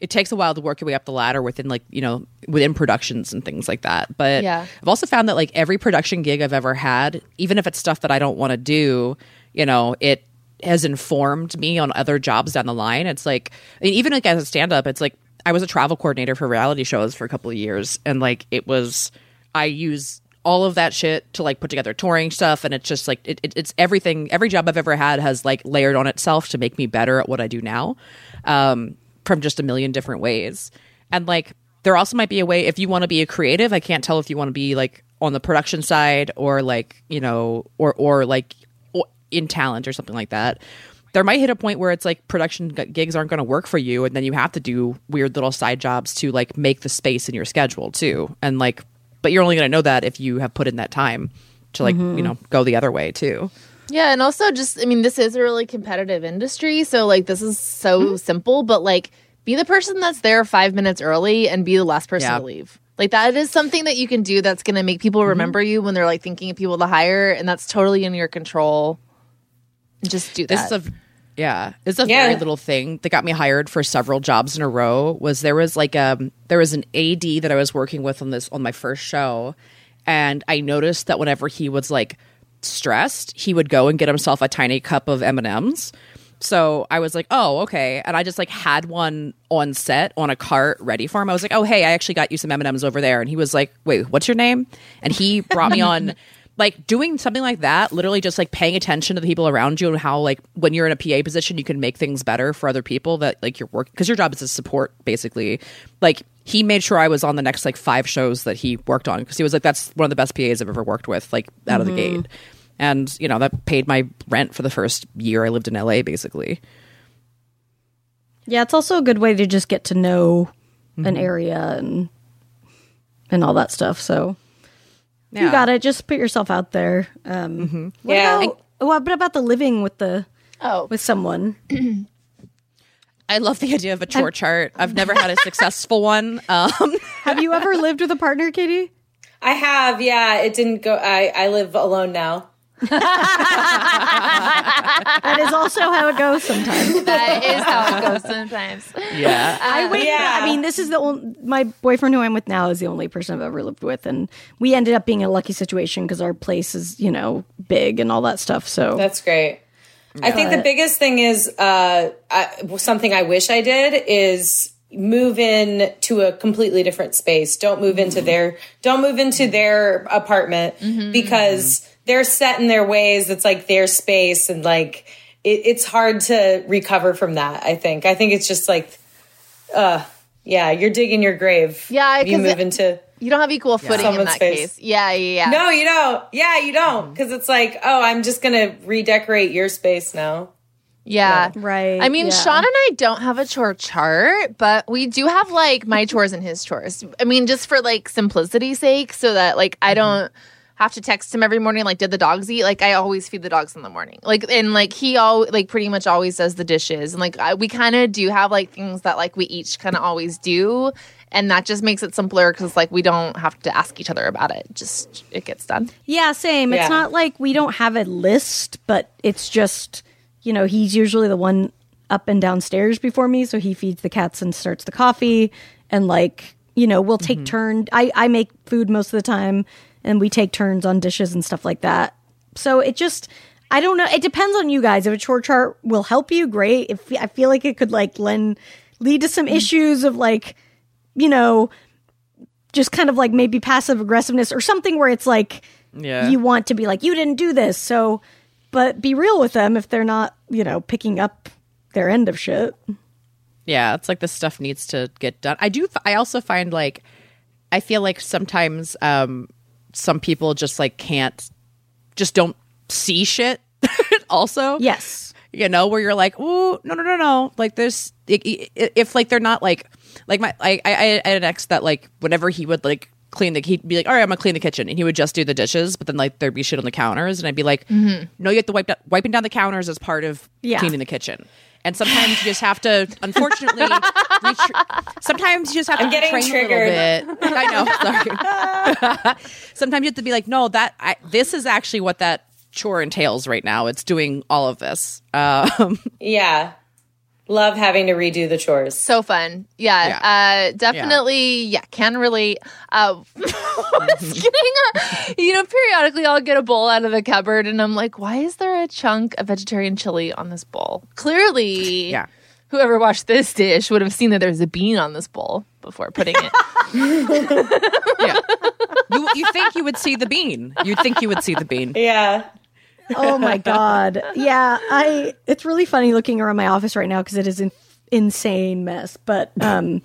it takes a while to work your way up the ladder within like, you know, within productions and things like that. But Yeah. I've also found that like every production gig I've ever had, even if it's stuff that I don't want to do, you know, it has informed me on other jobs down the line. It's like I mean, even like as a stand up, it's like I was a travel coordinator for reality shows for a couple of years and like it was I use all of that shit to like put together touring stuff and it's just like it, it, it's everything every job i've ever had has like layered on itself to make me better at what i do now um, from just a million different ways. And like there also might be a way if you want to be a creative i can't tell if you want to be like on the production side or like you know or or like in talent or something like that there might hit a point where it's like production gigs aren't going to work for you and then you have to do weird little side jobs to like make the space in your schedule too and like but you're only going to know that if you have put in that time to like you know go the other way too Yeah, and also just I mean, this is a really competitive industry, so like this is so Mm-hmm. simple, but like be the person that's there five minutes early and be the last person Yeah. to leave. Like that is something that you can do that's gonna make people Mm-hmm. remember you when they're like thinking of people to hire, and that's totally in your control. Just do this that. is a yeah it's a Yeah. very little thing that got me hired for several jobs in a row was there was like um there was an ad that i was working with on this on my first show. And i noticed that whenever he was like stressed he would go and get himself a tiny cup of m&ms so i was like oh okay. And i just like had one on set on a cart ready for him. I was like oh hey i actually got you some m&ms over there. And he was like wait what's your name? And he brought me on like doing something like that literally just like paying attention to the people around you and how like when you're in a pa position you can make things better for other people that like you're working because your job is to support basically. Like he made sure i was on the next like five shows that he worked on because he was like that's one of the best pas i've ever worked with like out of the mm-hmm. gate. And you know that paid my rent for the first year i lived in la basically. Yeah, it's also a good way to just get to know an mm-hmm. area and and all that stuff. So you got it. Just put yourself out there. Um, what Yeah. About, what about the living with the oh, with someone? i love the idea of a chore chart i've never had a successful one um Have you ever lived with a partner, Katie? I have, yeah. It didn't go. I I live alone now. That is also how it goes sometimes. that is how it goes sometimes. yeah I wait. Yeah. I mean, this is the only my boyfriend who I'm with now is the only person I've ever lived with, and we ended up being in a lucky situation because our place is you know big and all that stuff. So That's great. I think the biggest thing is uh, I, something I wish I did is move in to a completely different space. Don't move into their don't move into their apartment because they're set in their ways. It's like their space and like it, it's hard to recover from that. I think. I think it's just like, uh, yeah, you're digging your grave. Yeah, if you 'cause move it- into You don't have equal footing in that face. case. Yeah, yeah, yeah. no, you don't. Yeah, you don't because it's like, oh, I'm just gonna redecorate your space now. Yeah. Right, I mean, yeah. Sean and I don't have a chore chart, but we do have like my chores and his chores. I mean, just for like simplicity's sake, so that like I don't have to text him every morning like did the dogs eat? Like i always feed the dogs in the morning. Like and like he all like pretty much always does the dishes. And like I, we kind of do have like things that like we each kind of always do. And that just makes it simpler because like we don't have to ask each other about it. Just it gets done. Yeah, same. Yeah. It's not like we don't have a list, but it's just, you know, he's usually the one up and downstairs before me, so he feeds the cats and starts the coffee. And like, you know, we'll take mm-hmm. turn I I make food most of the time and we take turns on dishes and stuff like that. So it just I don't know. It depends on you guys. If a chore chart will help you, great. If I feel like it could like lend lead to some issues of like, you know, just kind of like maybe passive aggressiveness or something where it's like Yeah. you want to be like you didn't do this so but be real with them if they're not you know picking up their end of shit Yeah, it's like this stuff needs to get done. I do. I also find like I feel like sometimes um some people just like can't, just don't see shit. also, yes you know, where you're like, oh no no no no, like there's if like they're not like like my I I, I had an ex that like whenever he would like clean the he'd be like all right I'm gonna clean the kitchen and he would just do the dishes but then like there'd be shit on the counters and I'd be like mm-hmm. no you have to wipe down, wiping down the counters as part of Yeah. cleaning the kitchen and sometimes you just have to unfortunately sometimes you just have to I'm getting triggered. a little bit. I know sorry. Sometimes you have to be like no that I, this is actually what that chore entails right now. It's doing all of this. Um Yeah, love having to redo the chores. so fun yeah, uh definitely yeah. can relate uh getting a, you know periodically i'll get a bowl out of the cupboard and i'm like why is there a chunk of vegetarian chili on this bowl clearly Yeah. whoever washed this dish would have seen that there's a bean on this bowl before putting it. Yeah. You you think you would see the bean. You'd think you would see the bean. Yeah. Oh my god. Yeah i it's really funny looking around my office right now because it is an insane mess but um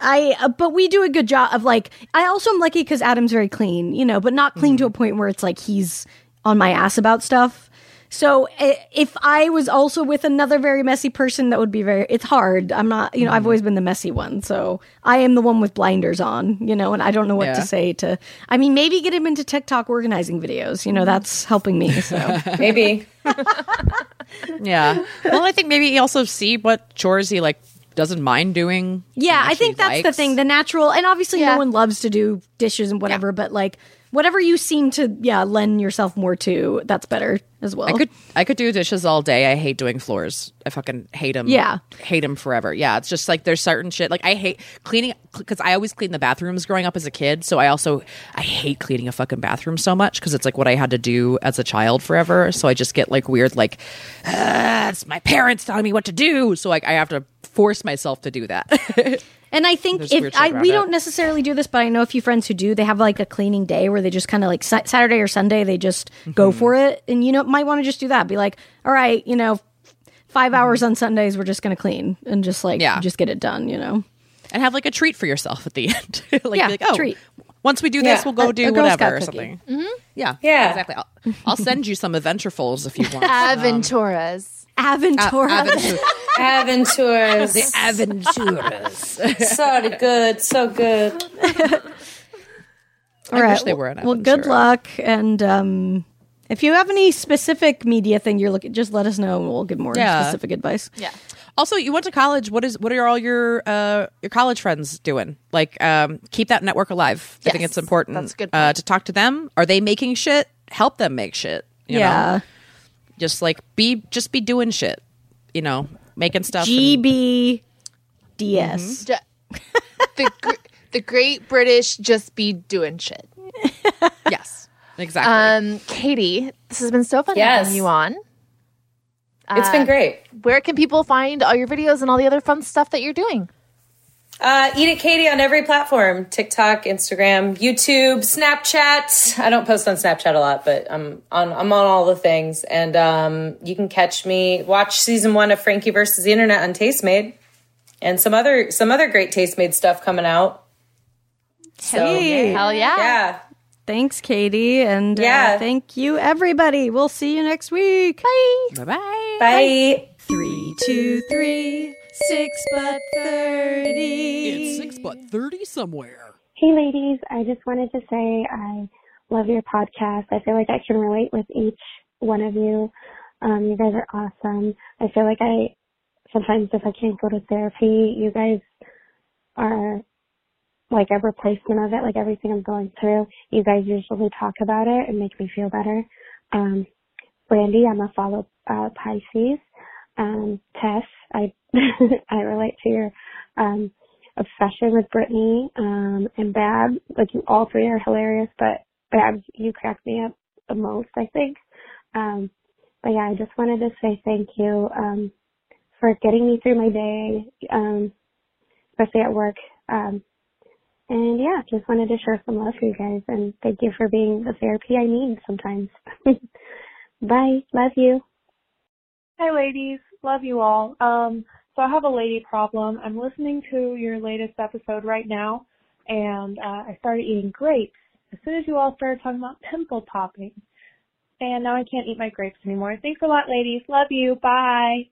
i uh, but we do a good job of like i also am lucky because adam's very clean you know but not clean to a point where it's like he's on my ass about stuff so eh, if i was also with another very messy person that would be very it's hard i'm not you know i've mm-hmm. always been the messy one so i am the one with blinders on you know and i don't know what Yeah. to say to i mean maybe get him into tiktok organizing videos you know that's mm-hmm. helping me so Maybe. Yeah. Well, I think maybe you also see what chores he like doesn't mind doing. Yeah, I think actually that's the thing. The natural, and obviously, Yeah. no one loves to do dishes and whatever, but like whatever you seem to, yeah, lend yourself more to, that's better as well. I could I could do dishes all day. I hate doing floors. I fucking hate them. Yeah. hate them forever. Yeah, it's just like there's certain shit. Like I hate cleaning because I always clean the bathrooms growing up as a kid. So I also I hate cleaning a fucking bathroom so much because it's like what I had to do as a child forever. So I just get like weird like ah, it's my parents telling me what to do. So like I have to force myself to do that. And I think There's if I we it. don't necessarily do this, but I know a few friends who do. They have like a cleaning day where they just kind of like sa- Saturday or Sunday they just go Mm-hmm. for it, and you know might want to just do that. Be like, all right, you know, 5 hours on Sundays we're just gonna clean and just like Mm-hmm. Yeah. just get it done. You know, and have like a treat for yourself at the end. like, Yeah, like, oh, treat. once we do this, Yeah. we'll go A- do a Girl Scout whatever or cookie. something. Yeah, Yeah. exactly. I'll, I'll send you some adventurefuls if you want. Aventuras. Aventura. Aventures. Aventuras. the Aventuras. so good. So good. All I right. wish they were an Well, good luck, and um, if you have any specific media thing you're looking, just let us know, and we'll give more Yeah. specific advice. Yeah. Also, you went to college. What is what are all your uh, your college friends doing? Like, um, keep that network alive. I think it's important. that's good uh, to talk to them. Are they making shit? Help them make shit. you know? Yeah. just like be just be doing shit. You know, making stuff. and- GBDS. Ju- the gr- the Great British just be doing shit. yes, exactly. Um, Katie, this has been so fun Yes. having you on. It's been great. Where can people find all your videos and all the other fun stuff that you're doing? Uh, Eat It Katie on every platform TikTok, Instagram, YouTube, Snapchat. I don't post on Snapchat a lot, but I'm on, I'm on all the things. And um, you can catch me, watch season one of Frankie versus the Internet on Tastemade and some other, some other great Tastemade stuff coming out. So, Hey. Hell yeah. yeah. Thanks, Katie, and Yeah. uh, thank you, everybody. We'll see you next week. Bye. bye bye. Bye. Three, two, three, six butt thirty. It's six butt thirty somewhere. Hey ladies, I just wanted to say I love your podcast. I feel like I can relate with each one of you. Um, you guys are awesome. I feel like I sometimes if I can't go to therapy, you guys are like a replacement of it. Like everything I'm going through, you guys usually talk about it and make me feel better. Um, Brandy, I'm a follow uh, Pisces. Um, Tess, I I relate to your um obsession with Britney um, and Bab. Like you, all three are hilarious, but Bab, you crack me up the most, I think. Um, but yeah, I just wanted to say thank you um, for getting me through my day, um, especially at work. Um, and yeah, just wanted to share some love for you guys, and thank you for being the therapy I need sometimes. Bye, love you. Hi, ladies. Love you all. Um, so I have a lady problem. I'm listening to your latest episode right now, and uh, I started eating grapes as soon as you all started talking about pimple popping. And now I can't eat my grapes anymore. Thanks a lot, ladies. Love you. Bye.